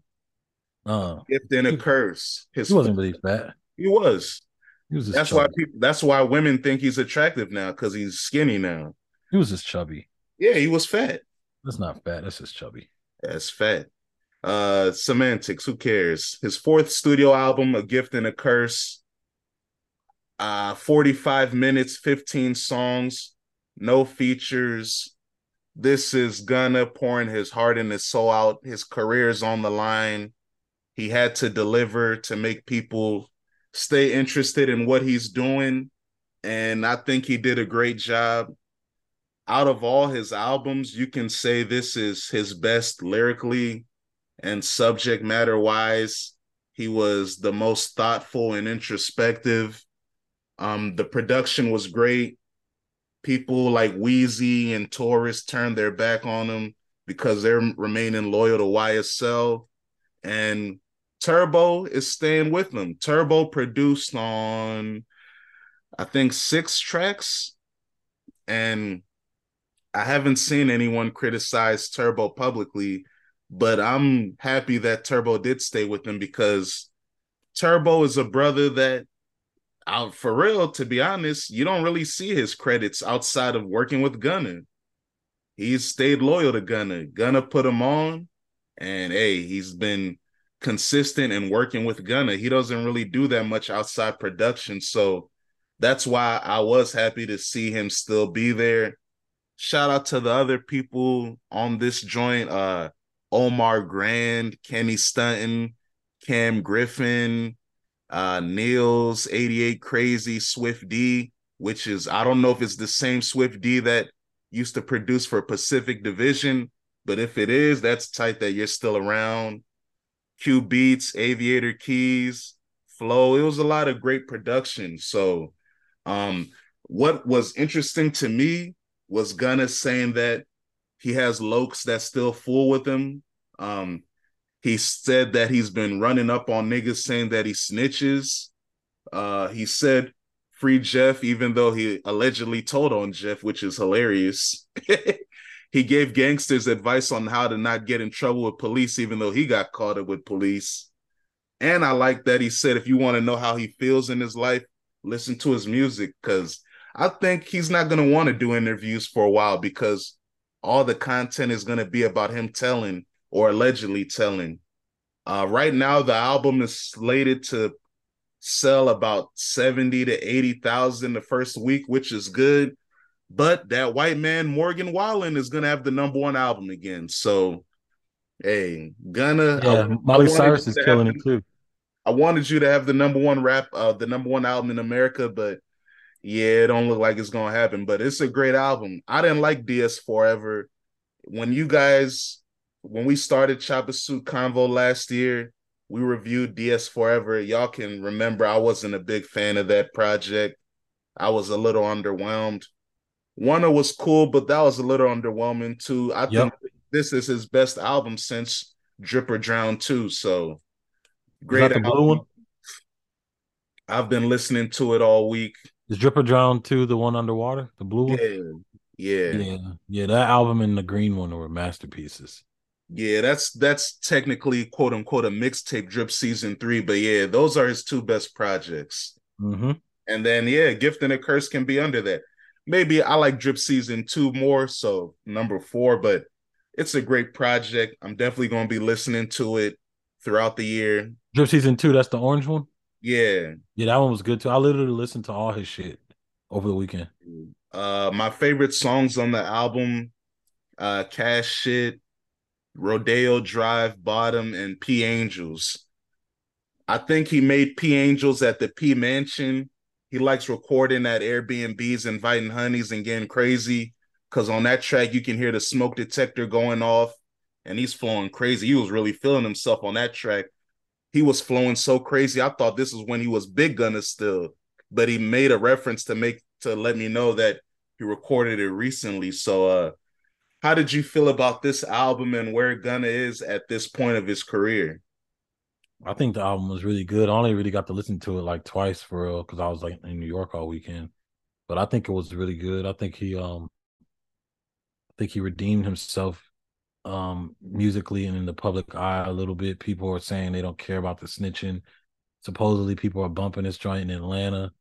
Uh, Gift and a curse. His he wasn't really fat. he was. He was That's chubby. why people that's why women think he's attractive now, because he's skinny now. He was just chubby. Yeah, he was fat. That's not fat. That's just chubby. That's fat. Uh semantics, who cares? His fourth studio album, A Gift and a Curse. Uh 45 minutes, 15 songs, no features. This is Gunna pouring his heart and his soul out. His career is on the line. He had to deliver to make people stay interested in what he's doing. And I think he did a great job out of all his albums, you can say this is his best lyrically and subject matter wise. He was the most thoughtful and introspective. Um, the production was great. People like Wheezy and Taurus turned their back on him because they're remaining loyal to YSL. And Turbo is staying with them. Turbo produced on, I think, six tracks. And I haven't seen anyone criticize Turbo publicly, but I'm happy that Turbo did stay with them because Turbo is a brother that out for real, to be honest, you don't really see his credits outside of working with Gunna. He's stayed loyal to Gunna. Gunna put him on, and hey, he's been consistent in working with Gunna. He doesn't really do that much outside production. So that's why I was happy to see him still be there. Shout out to the other people on this joint, uh Omar Grand, Kenny Stunton, Cam Griffin, uh Niels, 88 Crazy, Swiff D, which is I don't know if it's the same Swiff D that used to produce for Pacific Division, but if it is, that's tight that you're still around. Q Beats, Aviator Keys, Flow. It was a lot of great production. So, um, what was interesting to me was Gunna saying that he has Lokes that still fool with him. Um, he said that he's been running up on niggas saying that he snitches. Uh, he said free Jeff, even though he allegedly told on Jeff, which is hilarious. he gave gangsters advice on how to not get in trouble with police, even though he got caught up with police. And I like that he said, if you want to know how he feels in his life, listen to his music. Cause I think he's not going to want to do interviews for a while because all the content is going to be about him telling or allegedly telling. Uh, right now, the album is slated to sell about 70 to 80,000 the first week, which is good. But that white man, Morgan Wallen, is going to have the number one album again. So, hey, Gunna. Yeah, I, Miley I Cyrus is killing it too. I wanted you to have the number one rap, uh, the number one album in America, but yeah, it don't look like it's gonna happen. But it's a great album. I didn't like DS Forever. When you guys, when we started Choppa Suit Convo last year, we reviewed DS Forever. Y'all can remember I wasn't a big fan of that project. I was a little underwhelmed. Wunna was cool, but that was a little underwhelming too. I yep. think this is his best album since Drip or Drown 2. So great the blue one. I've been listening to it all week. Is Drip or Drown 2 the one underwater? The blue one? Yeah. Yeah. Yeah. Yeah. That album and the green one were masterpieces. Yeah, that's that's technically quote unquote a mixtape drip season three, but yeah, those are his two best projects. Mm-hmm. And then yeah, gift and a curse can be under that. Maybe I like drip season two more, so number four, but it's a great project. I'm definitely gonna be listening to it throughout the year. Drip season two, that's the orange one. Yeah, yeah, that one was good too. I literally listened to all his shit over the weekend. Uh, my favorite songs on the album, uh, Cash Shit, Rodeo Drive, Bottom, and P Angels. I think he made P Angels at the P Mansion. He likes recording at Airbnbs, inviting honeys and getting crazy. Cause on that track you can hear the smoke detector going off, and he's flowing crazy. He was really feeling himself on that track. He was flowing so crazy. I thought this was when he was Big gunner still, but he made a reference to make to let me know that he recorded it recently. So uh how did you feel about this album and where Gunna is at this point of his career? I think the album was really good. I only really got to listen to it like twice for real because I was like in New York all weekend. But I think it was really good. I think he um I think he redeemed himself um musically and in the public eye a little bit. People are saying they don't care about the snitching. Supposedly people are bumping this joint in Atlanta.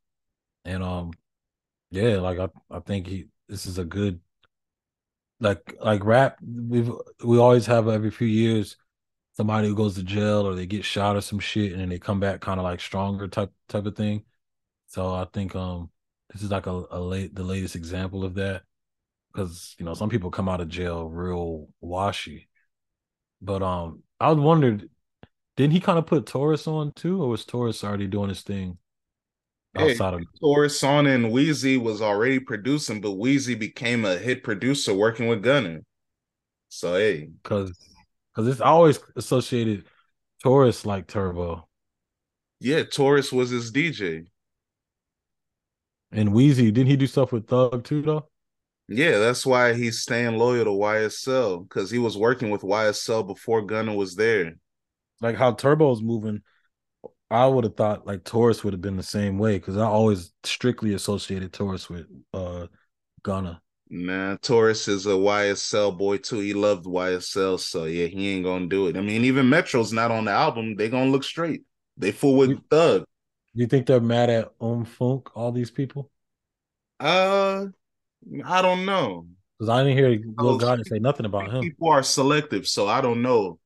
And um yeah, like I, I think he this is a good like like rap we've we always have every few years somebody who goes to jail or they get shot or some shit and then they come back kind of like stronger type type of thing so i think um this is like a, a late the latest example of that because you know some people come out of jail real washy but um i was wondered didn't he kind of put taurus on too or was taurus already doing his thing outside hey, of Taurus on and Wheezy was already producing, but Wheezy became a hit producer working with Gunna. So hey, because because it's always associated Taurus like Turbo. Yeah, Taurus was his DJ. And Wheezy, didn't he do stuff with Thug too though? Yeah, that's why he's staying loyal to YSL because he was working with YSL before Gunna was there. Like how Turbo's moving I would have thought like Taurus would have been the same way because I always strictly associated Taurus with uh Gunna. Nah, Taurus is a YSL boy too. He loved YSL, so yeah, he ain't gonna do it. I mean, even Metro's not on the album. They gonna look straight. They full with you, Thug. You think they're mad at Um Funk? All these people? Uh, I don't know. Because I didn't hear Lil Gotti say nothing about him. People are selective, so I don't know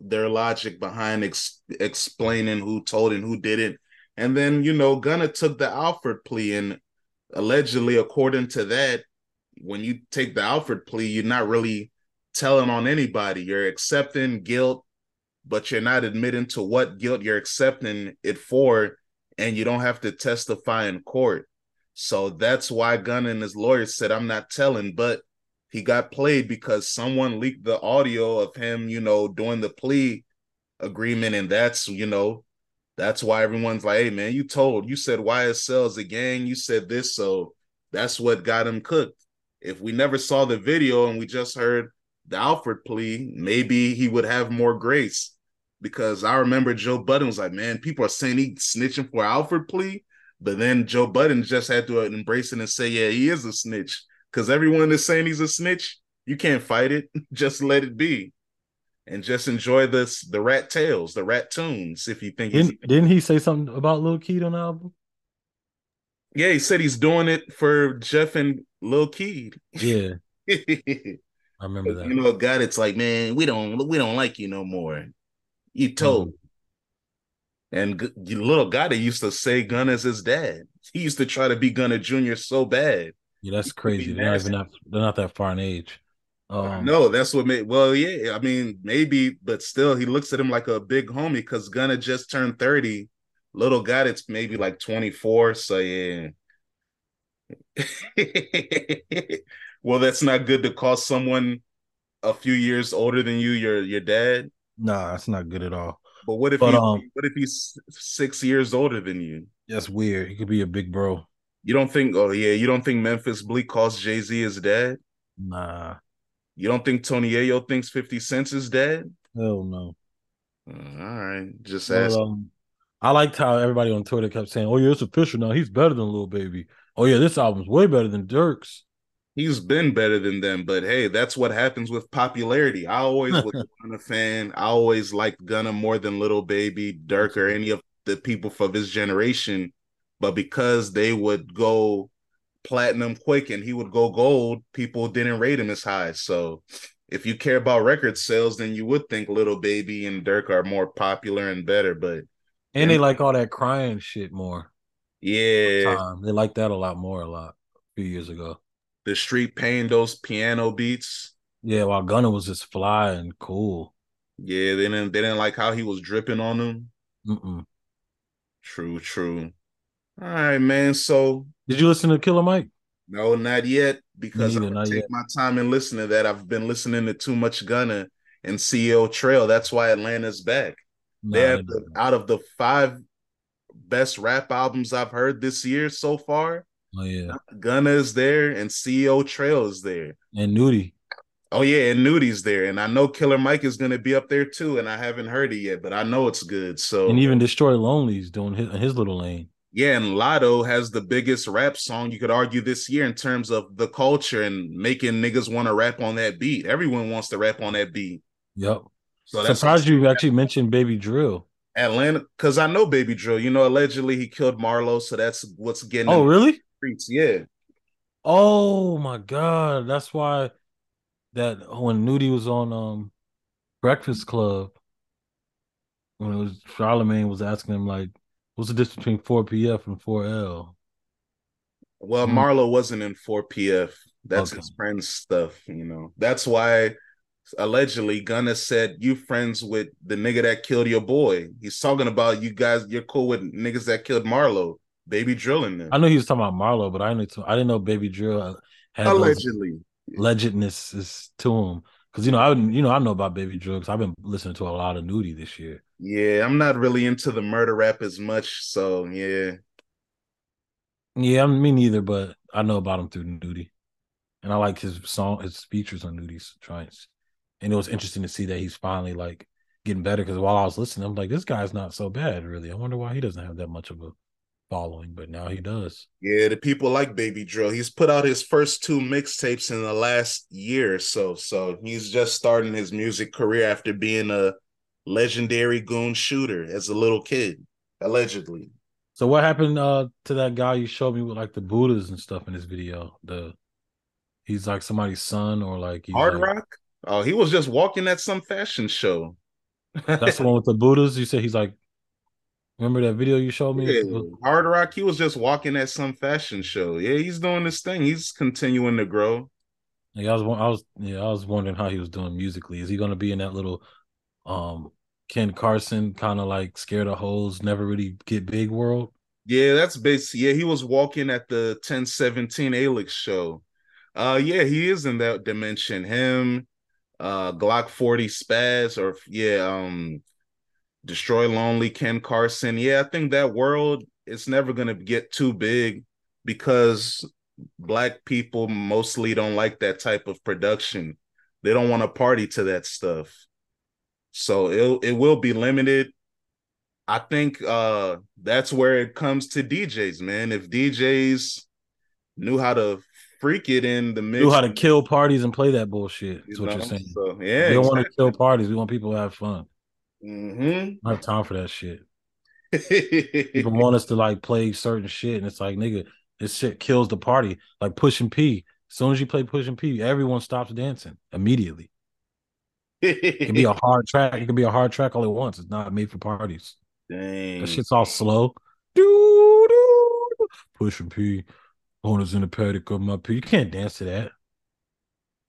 their logic behind ex- explaining who told and who didn't. And then, you know, Gunna took the Alford plea. And allegedly, according to that, when you take the Alford plea, you're not really telling on anybody. You're accepting guilt, but you're not admitting to what guilt you're accepting it for. And you don't have to testify in court. So that's why Gunna and his lawyer said, I'm not telling, but he got played because someone leaked the audio of him, you know, doing the plea agreement. And that's, you know, that's why everyone's like, hey, man, you told, you said YSL is a gang, you said this. So that's what got him cooked. If we never saw the video and we just heard the Alford plea, maybe he would have more grace. Because I remember Joe Budden was like, man, people are saying he snitching for Alford plea. But then Joe Budden just had to embrace it and say, yeah, he is a snitch because everyone is saying he's a snitch. You can't fight it. just let it be, and just enjoy this the rat tails, the rat tunes. If you think didn't, didn't he say something about Lil Keed on the album? Yeah, he said he's doing it for Jeff and Lil Keed. Yeah, I remember that. You know, God, it's like, man, we don't we don't like you no more. You told. Mm-hmm. And little Gotti used to say Gunna is his dad. He used to try to be Gunna Jr. so bad. Yeah, that's crazy. They're not even that, they're not that far in age. Um, no, that's what made. Well, yeah, I mean, maybe, but still, he looks at him like a big homie because Gunna just turned thirty. Little guy, it's maybe like twenty four. So yeah. well, that's not good to call someone a few years older than you your your dad. Nah, that's not good at all. But what if but, he, um, what if he's six years older than you? That's weird. He could be a big bro. You don't think? Oh yeah, you don't think Memphis Bleek calls Jay Z his dad? Nah. You don't think Tony Yayo thinks Fifty Cent's his dad? Hell no. Uh, all right, just ask. Um, I liked how everybody on Twitter kept saying, "Oh yeah, it's official now. He's better than Lil Baby. Oh yeah, this album's way better than Durk's." He's been better than them, but hey, that's what happens with popularity. I always was a fan. I always liked Gunna more than Little Baby, Durk, or any of the people from his generation but because they would go platinum quick and he would go gold, people didn't rate him as high. So if you care about record sales, then you would think Little Baby and Durk are more popular and better. But and they like all that crying shit more. Yeah, they like that a lot more. A lot a few years ago. The street paying those piano beats. Yeah, while Gunna was just fly and cool. Yeah, they didn't they didn't like how he was dripping on them. Mm-mm. True, true. All right, man. So did you listen to Killer Mike? No, not yet. Because I take yet. my time and listen to that. I've been listening to too much Gunna and CEO Trayle. That's why Atlanta's back. Nah, they have the, out of the five best rap albums I've heard this year so far. Oh yeah, Gunna is there and CEO Trayle is there and Nudy. Oh yeah, and Nudy's there, and I know Killer Mike is going to be up there too, and I haven't heard it yet, but I know it's good. So and even Destroy Lonely's doing his, his little lane. Yeah, and Latto has the biggest rap song you could argue this year in terms of the culture and making niggas want to rap on that beat. Everyone wants to rap on that beat. Yep. So that's surprised you actually mentioned Baby Drill. Atlanta, because I know Baby Drill. You know, allegedly he killed Marlo, so that's what's getting. Oh, really? Streets, yeah. Oh my god, that's why that when Nudy was on um Breakfast Club, when it was Charlemagne was asking him like, What's the difference between 4PF and 4L? Well, mm. Marlo wasn't in 4PF. That's okay. his friend's stuff, you know. That's why allegedly Gunna said you friends with the nigga that killed your boy. He's talking about you guys, you're cool with niggas that killed Marlo, baby drilling them. I know he was talking about Marlo, but I didn't I didn't know baby drill had allegedly legedness is to him. Cause you know, I you know, I know about baby drill because I've been listening to a lot of Nudy this year. Yeah, I'm not really into the murder rap as much, so yeah. Yeah, I me neither, but I know about him through Nudy. And I like his song, his features on Nudy's joints. And it was interesting to see that he's finally like getting better because while I was listening, I'm like, this guy's not so bad, really. I wonder why he doesn't have that much of a following, but now he does. Yeah, the people like Baby Drill. He's put out his first two mixtapes in the last year or so. So he's just starting his music career after being a legendary goon shooter as a little kid, allegedly. So what happened uh, to that guy you showed me with like the Buddhas and stuff in this video? The he's like somebody's son or like Hard like... Rock. Oh, he was just walking at some fashion show. That's the one with the Buddhas. You said he's like Remember that video you showed me? Yeah, Hard Rock, he was just walking at some fashion show. Yeah, he's doing this thing. He's continuing to grow. Yeah, I was, I was, yeah, I was wondering how he was doing musically. Is he going to be in that little, um, Ken Carson kind of like scared of hoes, never really get big world? Yeah, that's basically. Yeah, he was walking at the 1017 Alyx show. Uh, yeah, he is in that dimension. Him, uh, Glock 40 Spaz, or yeah, um, Destroy Lonely, Ken Carson. Yeah, I think that world is never gonna get too big because black people mostly don't like that type of production. They don't want to party to that stuff. So it it will be limited. I think uh that's where it comes to DJs, man. If DJs knew how to freak it in the mix, knew how to kill parties and play that bullshit. That's you what know? you're saying. So, yeah, we don't exactly. want to kill parties. We want people to have fun. Mm-hmm. I have time for that shit. People want us to like play certain shit, and it's like, nigga, this shit kills the party. Like pushing P. As soon as you play pushing P, everyone stops dancing immediately. it can be a hard track. It can be a hard track all at once. It's not made for parties. Dang. That shit's all slow. Do do pushing P. Owners in the paddock of my P. You can't dance to that.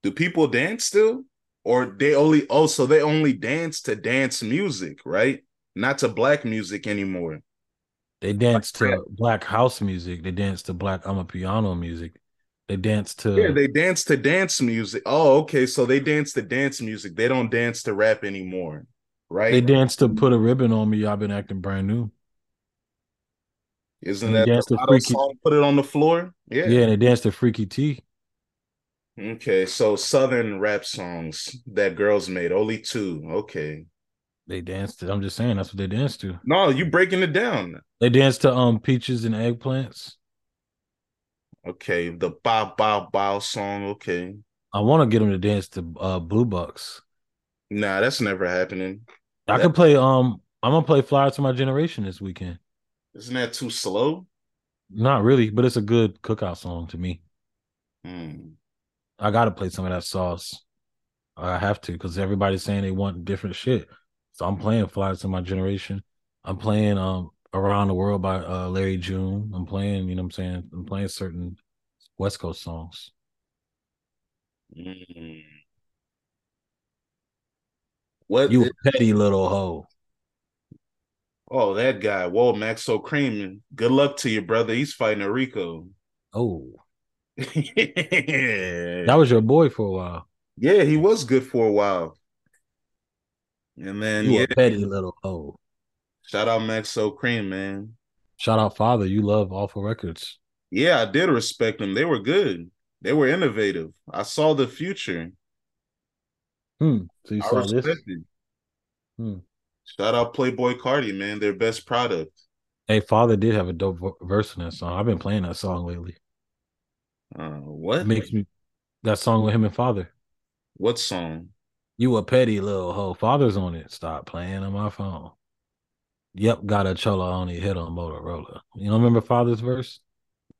Do people dance still? Or they only also oh, they only dance to dance music, right? Not to black music anymore. They dance to black house music. They dance to black amapiano music. They dance to yeah. They dance to dance music. Oh, okay. So they dance to dance music. They don't dance to rap anymore, right? They dance to put a ribbon on me. I've been acting brand new. Isn't that the freaky... song? Put it on the floor. Yeah, yeah. And they dance to Freaky T. Okay, so southern rap songs that girls made, only two. Okay. They danced to I'm just saying that's what they danced to. No, you breaking it down. They danced to um peaches and eggplants. Okay, the bow bow bow song, okay. I want to get them to dance to uh Blue Bucks. Nah, that's never happening. I that... could play um I'm gonna play Fly to My Generation this weekend. Isn't that too slow? Not really, but it's a good cookout song to me. Hmm. I gotta play some of that sauce. I have to because everybody's saying they want different shit. So I'm playing Flies to My Generation. I'm playing um Around the World by uh, Larry June. I'm playing, you know what I'm saying? I'm playing certain West Coast songs. Mm. What you a petty little hoe. Oh, that guy. Whoa, Max so creaming. Good luck to you, brother. He's fighting a Rico. Oh. that was your boy for a while. Yeah, he was good for a while. And then you yeah, a petty little hoe. Shout out Maxo Kream, man. Shout out Father. You love Awful Records. Yeah, I did respect them. They were good. They were innovative. I saw the future. Hmm. So you I saw this. Hmm. Shout out Playboi Carti, man. Their best product. Hey, Father did have a dope verse in that song. I've been playing that song lately. Uh, what makes me that song with him and Father? What song? You a petty little hoe. Father's on it. Stop playing on my phone. Yep, got a chola on it. Hit on Motorola. You don't remember Father's verse?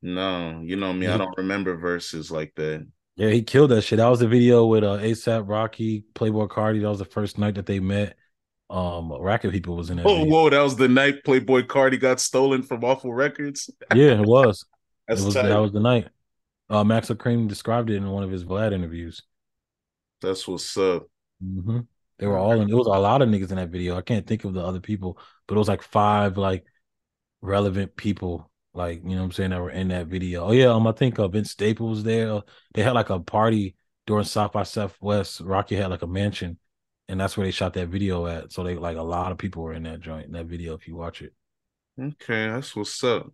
No, you know me. I don't remember verses like that. Yeah, he killed that shit. That was the video with uh, ASAP Rocky, Playboi Carti. That was the first night that they met. Um, Racket People was in that. Oh, video. whoa! That was the night Playboi Carti got stolen from Awful Records. yeah, it was. That's it was, that was the night. Uh, Max Cream described it in one of his Vlad interviews. That's what's up. Mm-hmm. They were all in. It was a lot of niggas in that video. I can't think of the other people, but it was like five like relevant people, like you know what I'm saying, that were in that video. Oh yeah, um, I think uh, Vince Staples was there. They had like a party during South by Southwest. Rocky had like a mansion, and that's where they shot that video at. So they like a lot of people were in that joint in that video. If you watch it, okay, that's what's up.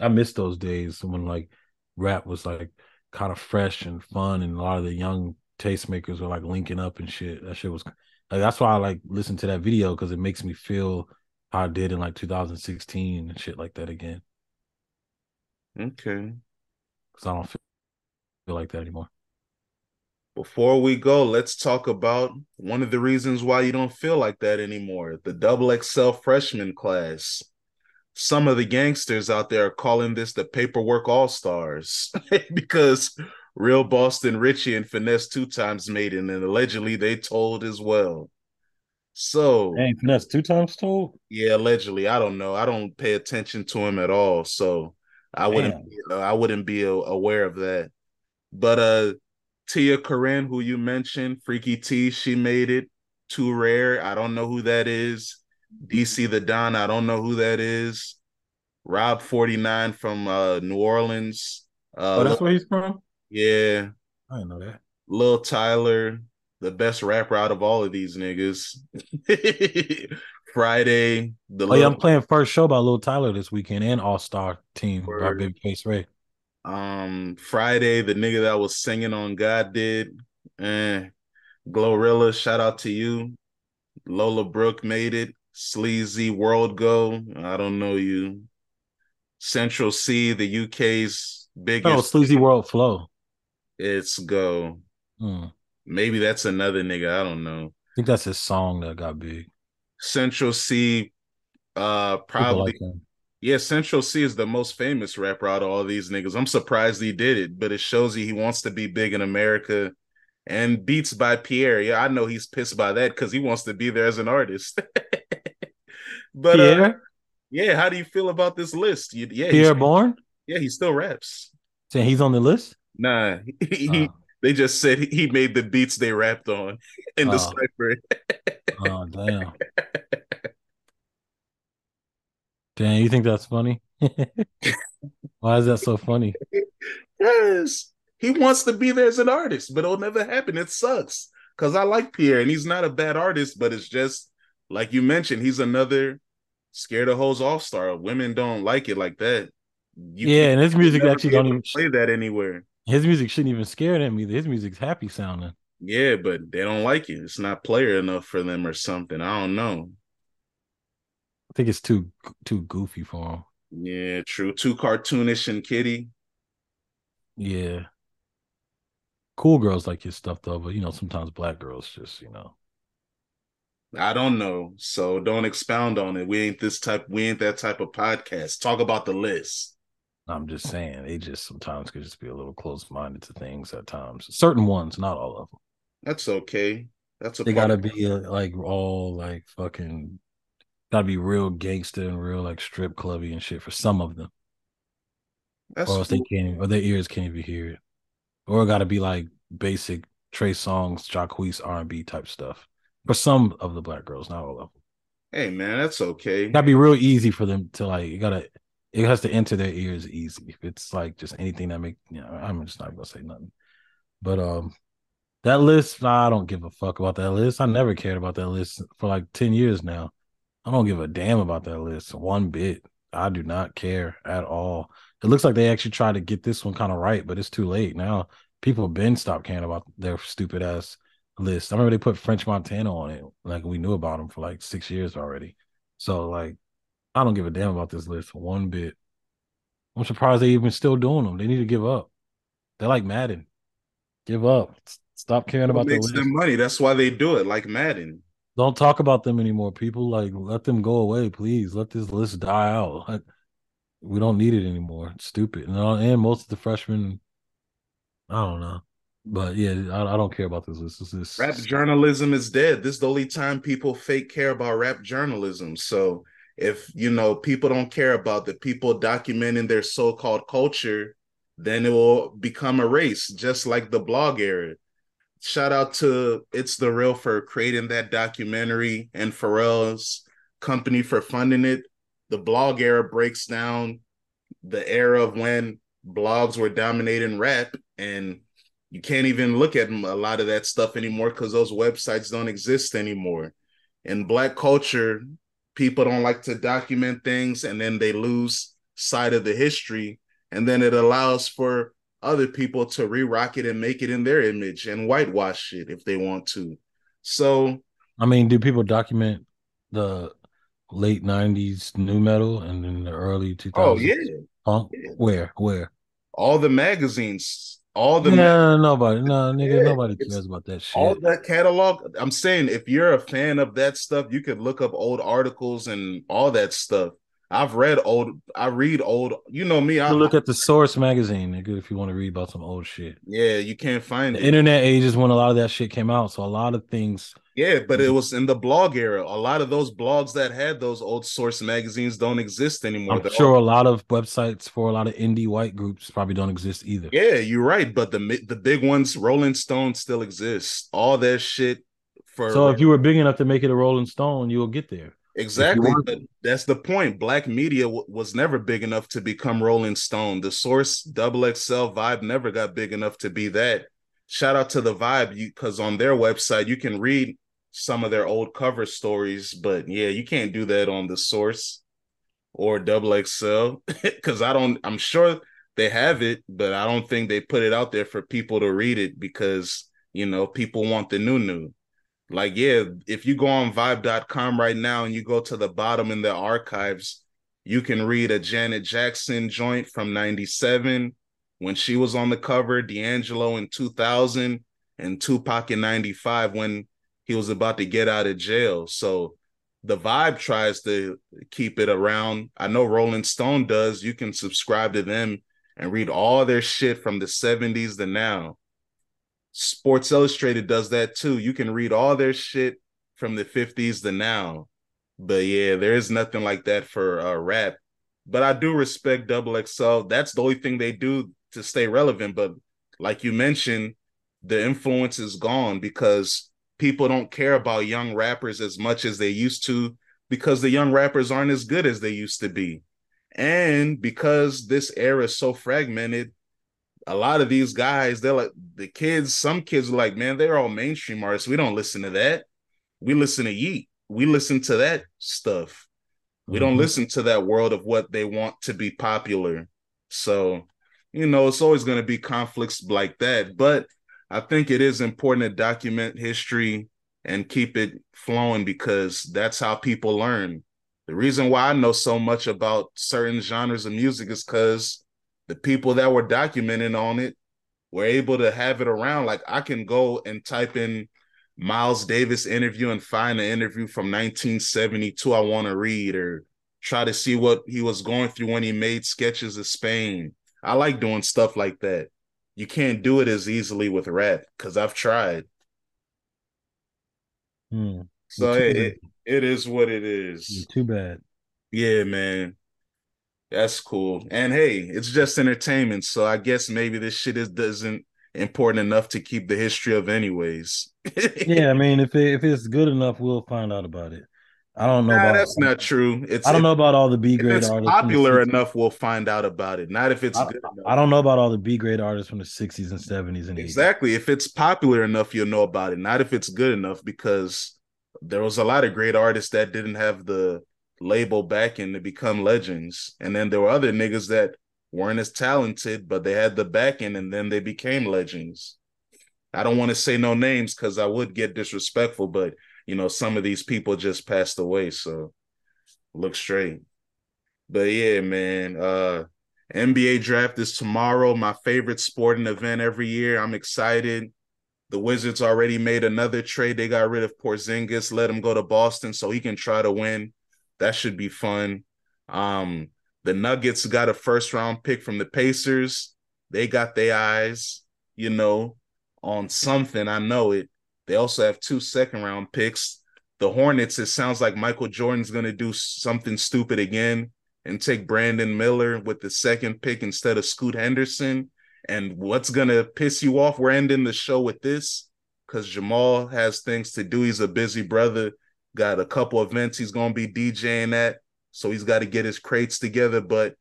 I miss those days when like rap was like kind of fresh and fun, and a lot of the young tastemakers were like linking up and shit. That shit was like that's why I like listen to that video because it makes me feel how I did in like 2016 and shit like that again. Okay. Because I don't feel, feel like that anymore. Before we go, let's talk about one of the reasons why you don't feel like that anymore the double XL freshman class some of the gangsters out there are calling this the paperwork all stars because real Boston Richey and Finesse two times made it, and allegedly they told as well. So Hey, that's two times told. yeah, allegedly, I don't know. I don't pay attention to him at all, so I wouldn't. Damn. I wouldn't be aware of that. But uh, Tia Corine, who you mentioned, Freaky T, she made it. Too rare. I don't know who that is. DC the Don. I don't know who that is. Rob 49 from uh, New Orleans. Uh, oh, that's where he's from? Yeah. I didn't know that. Lil Tyler, the best rapper out of all of these niggas. Fridayy. The oh, yeah, I'm playing first show by Lil Tyler this weekend and All Star team by Babyface Ray. Um, Fridayy, the nigga that was singing on God did. Eh. Glorilla, shout out to you. Lola Brooke made it. Sleazy World Go. I don't know you. Central Cee, the UK's biggest. Oh, Sleazy World Flow. It's Go. Hmm. Maybe that's another nigga. I don't know. I think that's his song that got big. Central Cee, uh, probably. Like yeah, Central Cee is the most famous rapper out of all these niggas. I'm surprised he did it, but it shows you he wants to be big in America. And Beats by Pierre. Yeah, I know he's pissed by that because he wants to be there as an artist. but? Uh, yeah, how do you feel about this list? You, yeah, Pierre Bourne. Yeah, he still raps. Saying he's on the list? Nah, he, oh. they just said he made the beats they rapped on in the oh. cipher. oh damn! Damn, you think that's funny? Why is that so funny? Yes, he wants to be there as an artist, but it'll never happen. It sucks because I like Pierre and he's not a bad artist, but it's just like you mentioned, he's another scared of hoes all star. Women don't like it like that. You yeah, and his music actually don't even play that anywhere. His music shouldn't even scare them either. His music's happy sounding. Yeah, but they don't like it. It's not player enough for them or something. I don't know. I think it's too too goofy for him. Yeah, true. Too cartoonish and kitty. Yeah. Cool girls like his stuff though, but you know, sometimes black girls just, you know. I don't know. So don't expound on it. We ain't this type, we ain't that type of podcast. Talk about the list. I'm just saying they just sometimes could just be a little close minded to things at times. Certain ones, not all of them. That's okay. That's a they gotta be uh, like all like fucking gotta be real gangster and real like strip clubby and shit for some of them. That's or else cool. they can't or their ears can't even hear it. Or it gotta be like basic Trey Songz, Jacquees R and B type stuff. For some of the black girls, not all of them. Hey man, that's okay. That'd be real easy for them to like you gotta it has to enter their ears easy. If it's like just anything that make you know, I'm just not gonna say nothing. But um that list, nah, I don't give a fuck about that list. I never cared about that list for like 10 years now. I don't give a damn about that list one bit. I do not care at all. It looks like they actually tried to get this one kind of right, but it's too late. Now people have been stopped caring about their stupid ass list. I remember they put French Montana on it. Like we knew about him for like six years already. So like I don't give a damn about this list one bit. I'm surprised they even still doing them. They need to give up. They're like Madden. Give up. Stop caring about makes the them money. That's why they do it, like Madden. Don't talk about them anymore. People like let them go away, please. Let this list die out. Like, we don't need it anymore. It's stupid. And, uh, and most of the freshmen, I don't know. But yeah, I, I don't care about this. This is rap journalism is dead. This is the only time people fake care about rap journalism. So if you know people don't care about the people documenting their so-called culture, then it will become a race, just like the blog era. Shout out to It's the Real for creating that documentary and Pharrell's company for funding it. The blog era breaks down the era of when blogs were dominating rap and you can't even look at a lot of that stuff anymore because those websites don't exist anymore. In black culture, people don't like to document things and then they lose sight of the history and then it allows for other people to re-rock it and make it in their image and whitewash it if they want to so i mean do people document the late 90s nu metal and then the early 2000s oh yeah huh? yeah. where where all the magazines all the no, nobody, no, nigga, yeah, nobody cares about that shit. All that catalog. I'm saying, if you're a fan of that stuff, you could look up old articles and all that stuff. I've read old. I read old. You know me. I look at the Source magazine, nigga, if you want to read about some old shit. yeah. You can't find The it. internet age is when a lot of that shit came out. So a lot of things Yeah, but it mm-hmm. was in the blog era. A lot of those blogs that had those old source magazines don't exist anymore. I'm They're sure all- a lot of websites for a lot of indie white groups probably don't exist either. yeah, you're right. But the the big ones, Rolling Stone, still exists. All that shit for So if you were big enough to make it a Rolling Stone, you'll get there. Exactly. that's the point. Black media w- was never big enough to become Rolling Stone. The Source Double XL Vibe never got big enough to be that. Shout out to the Vibe, because on their website you can read some of their old cover stories. But yeah, you can't do that on the Source or Double XL because I don't. I'm sure they have it, but I don't think they put it out there for people to read it because you know people want the new new. Like, yeah, if you go on vibe.com right now and you go to the bottom in the archives, you can read a Janet Jackson joint from 97 when she was on the cover, D'Angelo in 2000, and Tupac in 95 when he was about to get out of jail. So the vibe tries to keep it around. I know Rolling Stone does. You can subscribe to them and read all their shit from the 70s to now. Sports Illustrated does that too. You can read all their shit from the 50s to now. But yeah, there is nothing like that for uh, rap. But I do respect Double XL. That's the only thing they do to stay relevant. But like you mentioned, the influence is gone because people don't care about young rappers as much as they used to because the young rappers aren't as good as they used to be. And because this era is so fragmented, a lot of these guys, they're like the kids, some kids are like, man, they're all mainstream artists. We don't listen to that. We listen to Yeet. We listen to that stuff. We don't Mhm. listen to that world of what they want to be popular. So, you know, it's always going to be conflicts like that. But I think it is important to document history and keep it flowing because that's how people learn. The reason why I know so much about certain genres of music is because the people that were documenting on it were able to have it around. Like I can go and type in Miles Davis interview and find an interview from 1972 I want to read or try to see what he was going through when he made sketches of Spain. I like doing stuff like that. You can't do it as easily with rap because I've tried. Hmm. So it, it, it is what it is. Too bad. Yeah, man. That's cool. And hey, it's just entertainment. So I guess maybe this shit is doesn't important enough to keep the history of anyways. Yeah, I mean, if it, if it's good enough, we'll find out about it. I don't know Nah, about. that's not true. It's I don't if- know about all the B grade it's artists. popular enough, we'll find out about it. Not if it's I, good enough. I don't know about all the B grade artists from the '60s and '70s and '80s. Exactly. If it's popular enough, you'll know about it. Not if it's good enough, because there was a lot of great artists that didn't have the label backing to become legends. And then there were other niggas that weren't as talented, but they had the backing and then they became legends. I don't want to say no names because I would get disrespectful, but you know, some of these people just passed away. So look straight. But yeah, man. Uh NBA draft is tomorrow. My favorite sporting event every year. I'm excited. The Wizards already made another trade. They got rid of Porzingis, let him go to Boston so he can try to win. That should be fun. Um, the Nuggets got a first round pick from the Pacers. They got their eyes, you know, on something. I know it. They also have two second round picks. The Hornets, it sounds like Michael Jordan's going to do something stupid again and take Brandon Miller with the second pick instead of Scoot Henderson. And what's gonna piss you off? We're ending the show with this because Jamaal has things to do. He's a busy brother, got a couple events he's gonna be DJing at, so he's got to get his crates together. But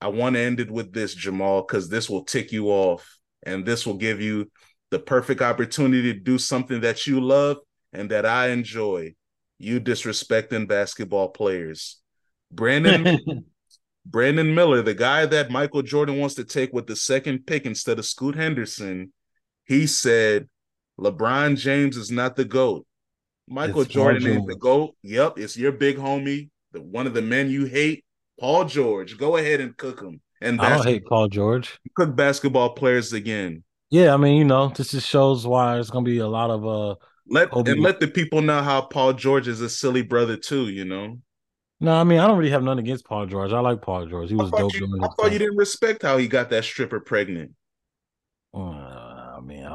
I want to end it with this, Jamaal, because this will tick you off, and this will give you the perfect opportunity to do something that you love and that I enjoy. You disrespecting basketball players. Brandon Brandon Miller, the guy that Michael Jordan wants to take with the second pick instead of Scoot Henderson, he said LeBron James is not the GOAT. Michael It's Jordan is the GOAT. Yep, it's your big homie, the one of the men you hate, Paul George. Go ahead and cook him. And I don't hate Paul George. cook basketball players again. Yeah, I mean, you know, this just shows why there's gonna be a lot of uh Let Kobe- and let the people know how Paul George is a silly brother too, you know. No, I mean I don't really have nothing against Paul George. I like Paul George. He was dope. You, I thought you didn't respect how he got that stripper pregnant. Uh, I mean, I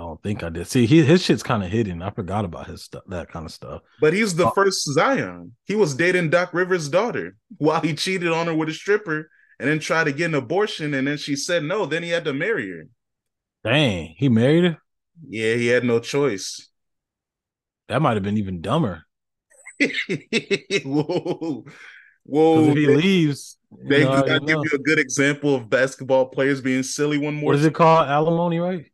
don't think I did. See, he, his shit's kind of hidden. I forgot about his stuff, that kind of stuff. But he's the uh, first Zion. He was dating Doc Rivers' daughter while he cheated on her with a stripper, and then tried to get an abortion, and then she said no. Then he had to marry her. Dang, he married her. Yeah, he had no choice. That might have been even dumber. Whoa. Whoa. If he leaves, they know, give know. you a good example of basketball players being silly one more. What is it called? Alimony, right?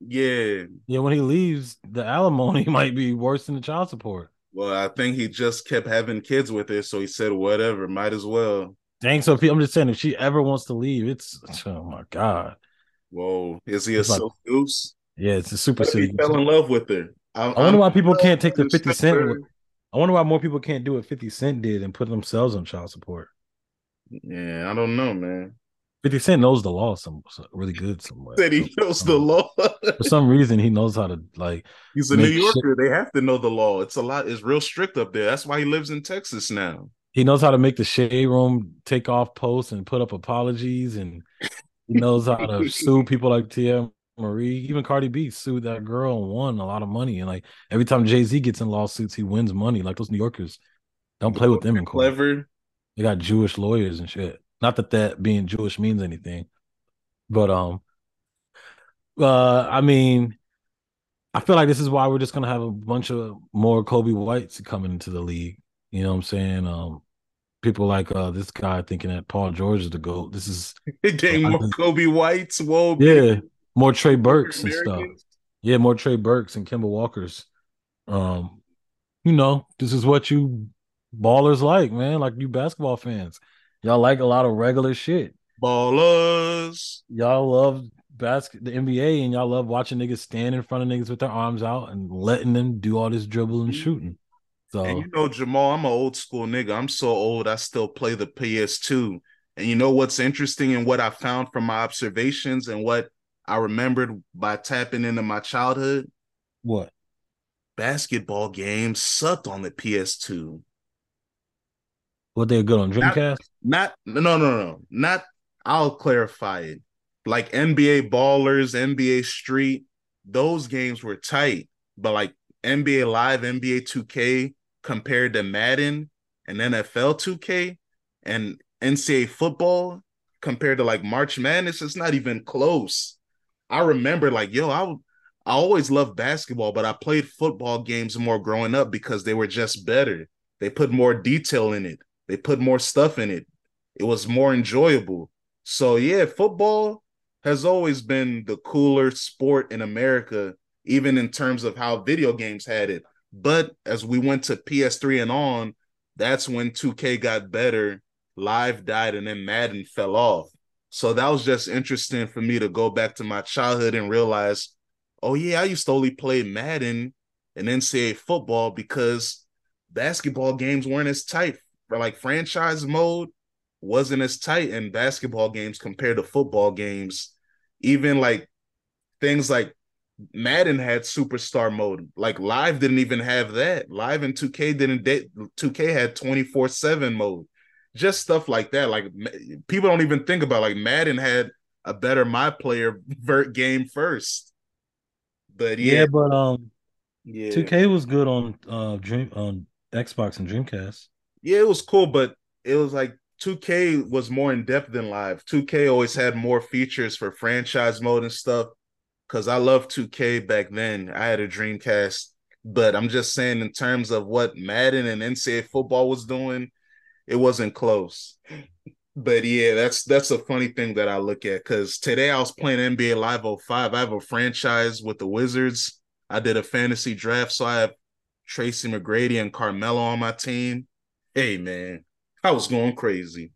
Yeah. Yeah, when he leaves, the alimony might be worse than the child support. Well, I think he just kept having kids with her, so he said, whatever, might as well. Dang, so I'm just saying, if she ever wants to leave, it's oh my god. Whoa, is he a it's silk goose? Yeah, it's a super silly. He fell in love with her. I, I wonder why people can't take the 50 cent. I wonder why more people can't do what 50 Cent did and put themselves on child support. Yeah, I don't know, man. 50 Cent knows the law some, some really good somewhere. Said he knows the law. For some reason, he knows how to like. He's a New Yorker. Shit. They have to know the law. It's a lot. It's real strict up there. That's why he lives in Texas now. He knows how to make the shade room take off posts and put up apologies, and he knows how to sue people like Teairra Mari, even Cardi B sued that girl and won a lot of money. And like every time Jay Z gets in lawsuits, he wins money. Like those New Yorkers, don't play with them in court. Clever. They got Jewish lawyers and shit. Not that that being Jewish means anything, but um, uh, I mean, I feel like this is why we're just gonna have a bunch of more Coby Whites coming into the league. You know what I'm saying? Um, people like uh this guy thinking that Paul George is the goat. This is getting more Coby Whites. Whoa, yeah, more Trey Burkes and stuff. Yeah, more Trey Burkes and Kemba Walkers. Um, you know, this is what you ballers like, man. Like you basketball fans, y'all like a lot of regular shit. Ballers, y'all love basket the NBA, and y'all love watching niggas stand in front of niggas with their arms out and letting them do all this dribbling and shooting. So and you know, Jamaal, I'm an old school nigga. I'm so old, I still play the PS2. And you know what's interesting and what I found from my observations and what I remembered by tapping into my childhood. What? Basketball games sucked on the PS2. What they good on Dreamcast? Not, not no no no not. I'll clarify it. Like NBA Ballers, NBA Street, those games were tight, but like NBA Live, NBA 2K compared to Madden and NFL 2K and NCAA football compared to like March Madness, it's not even close. I remember like, yo, I I always loved basketball, but I played football games more growing up because they were just better. They put more detail in it. They put more stuff in it. It was more enjoyable. So yeah, football has always been the cooler sport in America, even in terms of how video games had it. But as we went to PS3 and on, that's when 2K got better, live died, and then Madden fell off. So that was just interesting for me to go back to my childhood and realize, oh yeah, I used to only play Madden and NCAA football because basketball games weren't as tight. For like franchise mode wasn't as tight in basketball games compared to football games. Even like things like Madden had superstar mode. Like live didn't even have that. Live and 2K didn't 2K had 24/7 mode just stuff like that. Like people don't even think about like Madden had a better my player vert game first. But yeah, yeah but um, yeah, 2K was good on uh Dream on Xbox and Dreamcast. Yeah, it was cool, but it was like 2K was more in depth than live. 2K always had more features for franchise mode and stuff. Cause I loved 2K back then. I had a Dreamcast, but I'm just saying in terms of what Madden and NCAA football was doing, it wasn't close. But yeah, that's that's a funny thing that I look at because today I was playing NBA Live 05. I have a franchise with the Wizards. I did a fantasy draft, so I have Tracy McGrady and Carmelo on my team. Hey man, I was going crazy.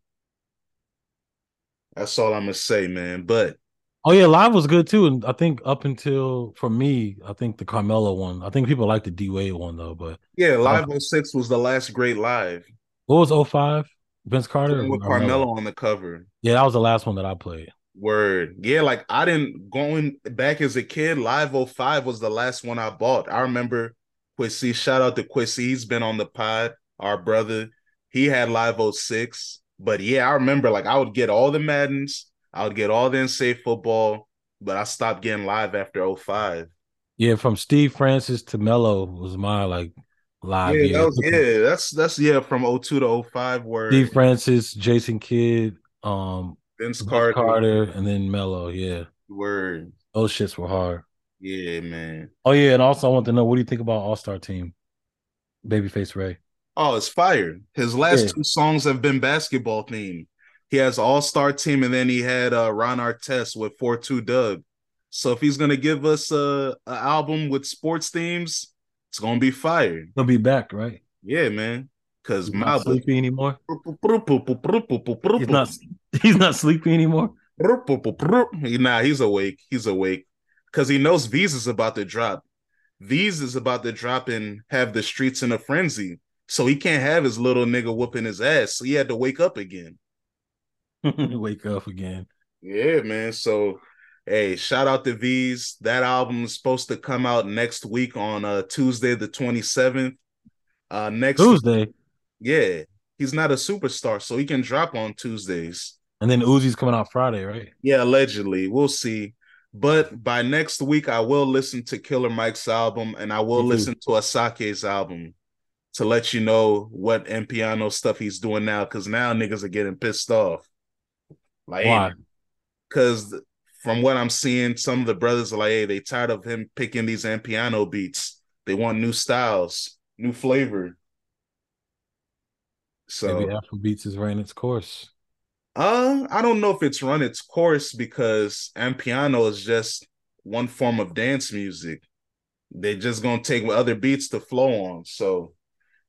That's all I'm gonna say, man. But oh yeah, live was good too, and I think up until for me, I think the Carmelo one. I think people like the D Wade one though, but yeah, live 06 was the last great live. What was 05? Vince Carter with Carmelo on the cover. Yeah, that was the last one that I played. Word. Yeah, like I didn't going back as a kid, Live 05 was the last one I bought. I remember Quissy, shout out to Quissy. He's been on the pod, our brother. he had Live 06. But yeah, I remember like I would get all the Maddens, I would get all the N-State football, but I stopped getting live after 05. Yeah, from Steve Francis to Melo was my like live. Yeah, that was, yeah, that's that's yeah, from 02 to 05 where Steve Francis, Jason Kidd, um Vince Vince Carter, Carter, and then Melo. Yeah, word. those shits were hard. Yeah, man. Oh yeah, and also I want to know what do you think about All Star Team, Babyface Ray? Oh, it's fire. His last Yeah. two songs have been basketball themed. He has All Star Team, and then he had uh, Ron Artest with 42 Dugg. So if he's gonna give us a, a album with sports themes, it's gonna be fire. He'll be back, right? Yeah, man. Because He's my not sleepy anymore. He's not. He's not sleepy anymore. Nah, he's awake. He's awake because he knows Veeze's about to drop. Veeze's about to drop and have the streets in a frenzy. So he can't have his little nigga whooping his ass. So he had to wake up again. Wake up again. Yeah, man. So hey, shout out to Veeze. That album is supposed to come out next week on uh Tuesday the 27th. Uh next Tuesday, yeah. He's not a superstar, so he can drop on Tuesdays. and then Uzi's coming out Friday, right? Yeah, allegedly. We'll see. But by next week, I will listen to Killer Mike's album and I will too. listen to Asake's album to let you know what Piano stuff he's doing now. Cause now niggas are getting pissed off. Like, Why? Because from what I'm seeing, some of the brothers are like, hey, they tired of him picking these Piano beats. They want new styles, new flavor. So Maybe Afrobeats is running its course. Uh, I don't know if it's run its course because piano is just one form of dance music. They're just gonna take other beats to flow on. So,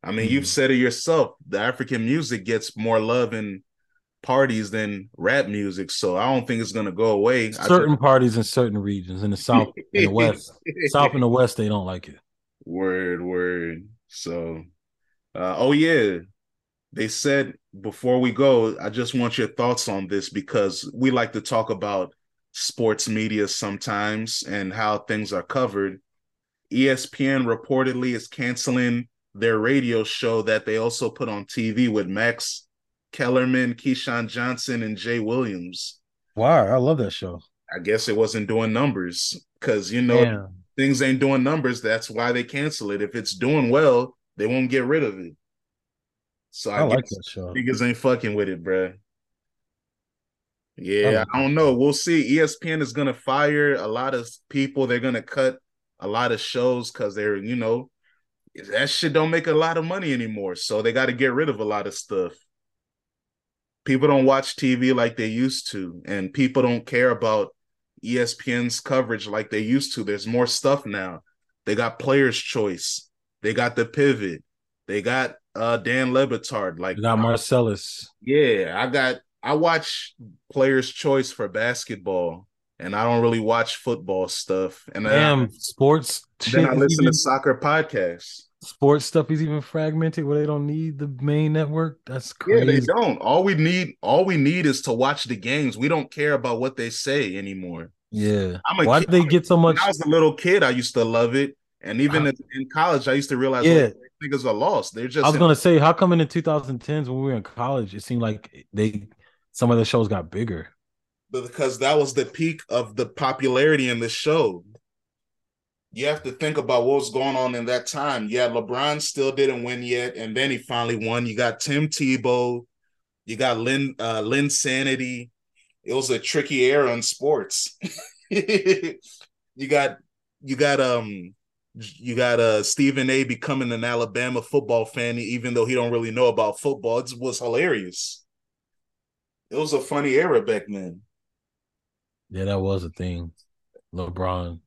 I mean, you've Mhm. said it yourself. The African music gets more love in parties than rap music. So I don't think it's gonna go away. Certain parties in certain regions in the south in the west, south and the west, they don't like it. Word, word. So, uh, oh yeah, they said before we go, I just want your thoughts on this because we like to talk about sports media sometimes and how things are covered. ESPN reportedly is canceling their radio show that they also put on TV with Max Kellerman, Keyshawn Johnson, and Jay Williams. Wow, I love that show. I guess it wasn't doing numbers because you know Damn. things ain't doing numbers. That's why they cancel it. If it's doing well, they won't get rid of it. So I, I like that show. niggas ain't fucking with it, bruh. Yeah, like I don't know. We'll see. ESPN is gonna fire a lot of people. They're gonna cut a lot of shows because they're, you know, that shit don't make a lot of money anymore. So they got to get rid of a lot of stuff. People don't watch TV like they used to, and people don't care about ESPN's coverage like they used to. There's more stuff now. They got Players Choice. They got the Pivot. They got uh Dan Le Batard. Like You got Marcellus. yeah, I got I watch Players Choice for basketball, and I don't really watch football stuff. And Damn, sports. then I listen even- to soccer podcasts. sports stuff is even fragmented where they don't need the main network. That's crazy. Yeah, they don't. All we need, all we need, is to watch the games. We don't care about what they say anymore. Yeah. I'm a Why kid- did they get so much? When I was a little kid, I used to love it, and even in, in college, I used to realize, Yeah. oh, niggas are lost. They're just I was gonna say, how come in the 2010s when we were in college, it seemed like they some of the shows got bigger. Because that was the peak of the popularity in the show. You have to think about what was going on in that time. Yeah, LeBron still didn't win yet, and then he finally won. You got Tim Tebow, you got Lynn uh Linsanity. It was a tricky era in sports. you got you got um you got uh Stephen A becoming an Alabama football fan, even though he don't really know about football. It was hilarious. It was a funny era back then. Yeah, that was a thing. LeBron.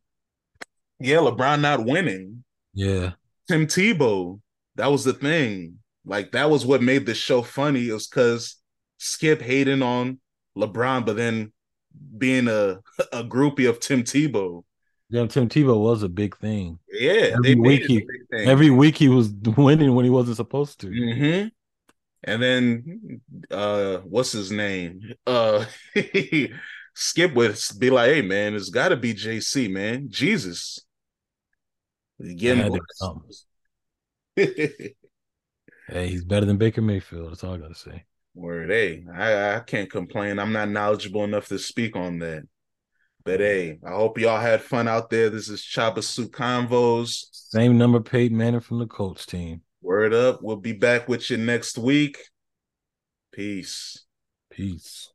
Yeah, LeBron not winning. Yeah. Tim Tebow, that was the thing. Like that was what made the show funny. It was because Skip hating on LeBron, but then being a a groupie of Tim Tebow. Yeah, Tim Tebow was a big thing. Yeah, Every they week he- big thing. Every week he was winning when he wasn't supposed to. hmm And then uh what's his name? Uh Skip would be like, hey man, it's gotta be JC, man. Jesus. It Getting had to come. Hey, he's better than Baker Mayfield. That's all I gotta say. Word, hey, I, I can't complain. I'm not knowledgeable enough to speak on that. But hey, I hope y'all had fun out there. This is Choppa Suit Convos. Same number Peyton Manning from the Colts team. Word up. We'll be back with you next week. Peace. Peace.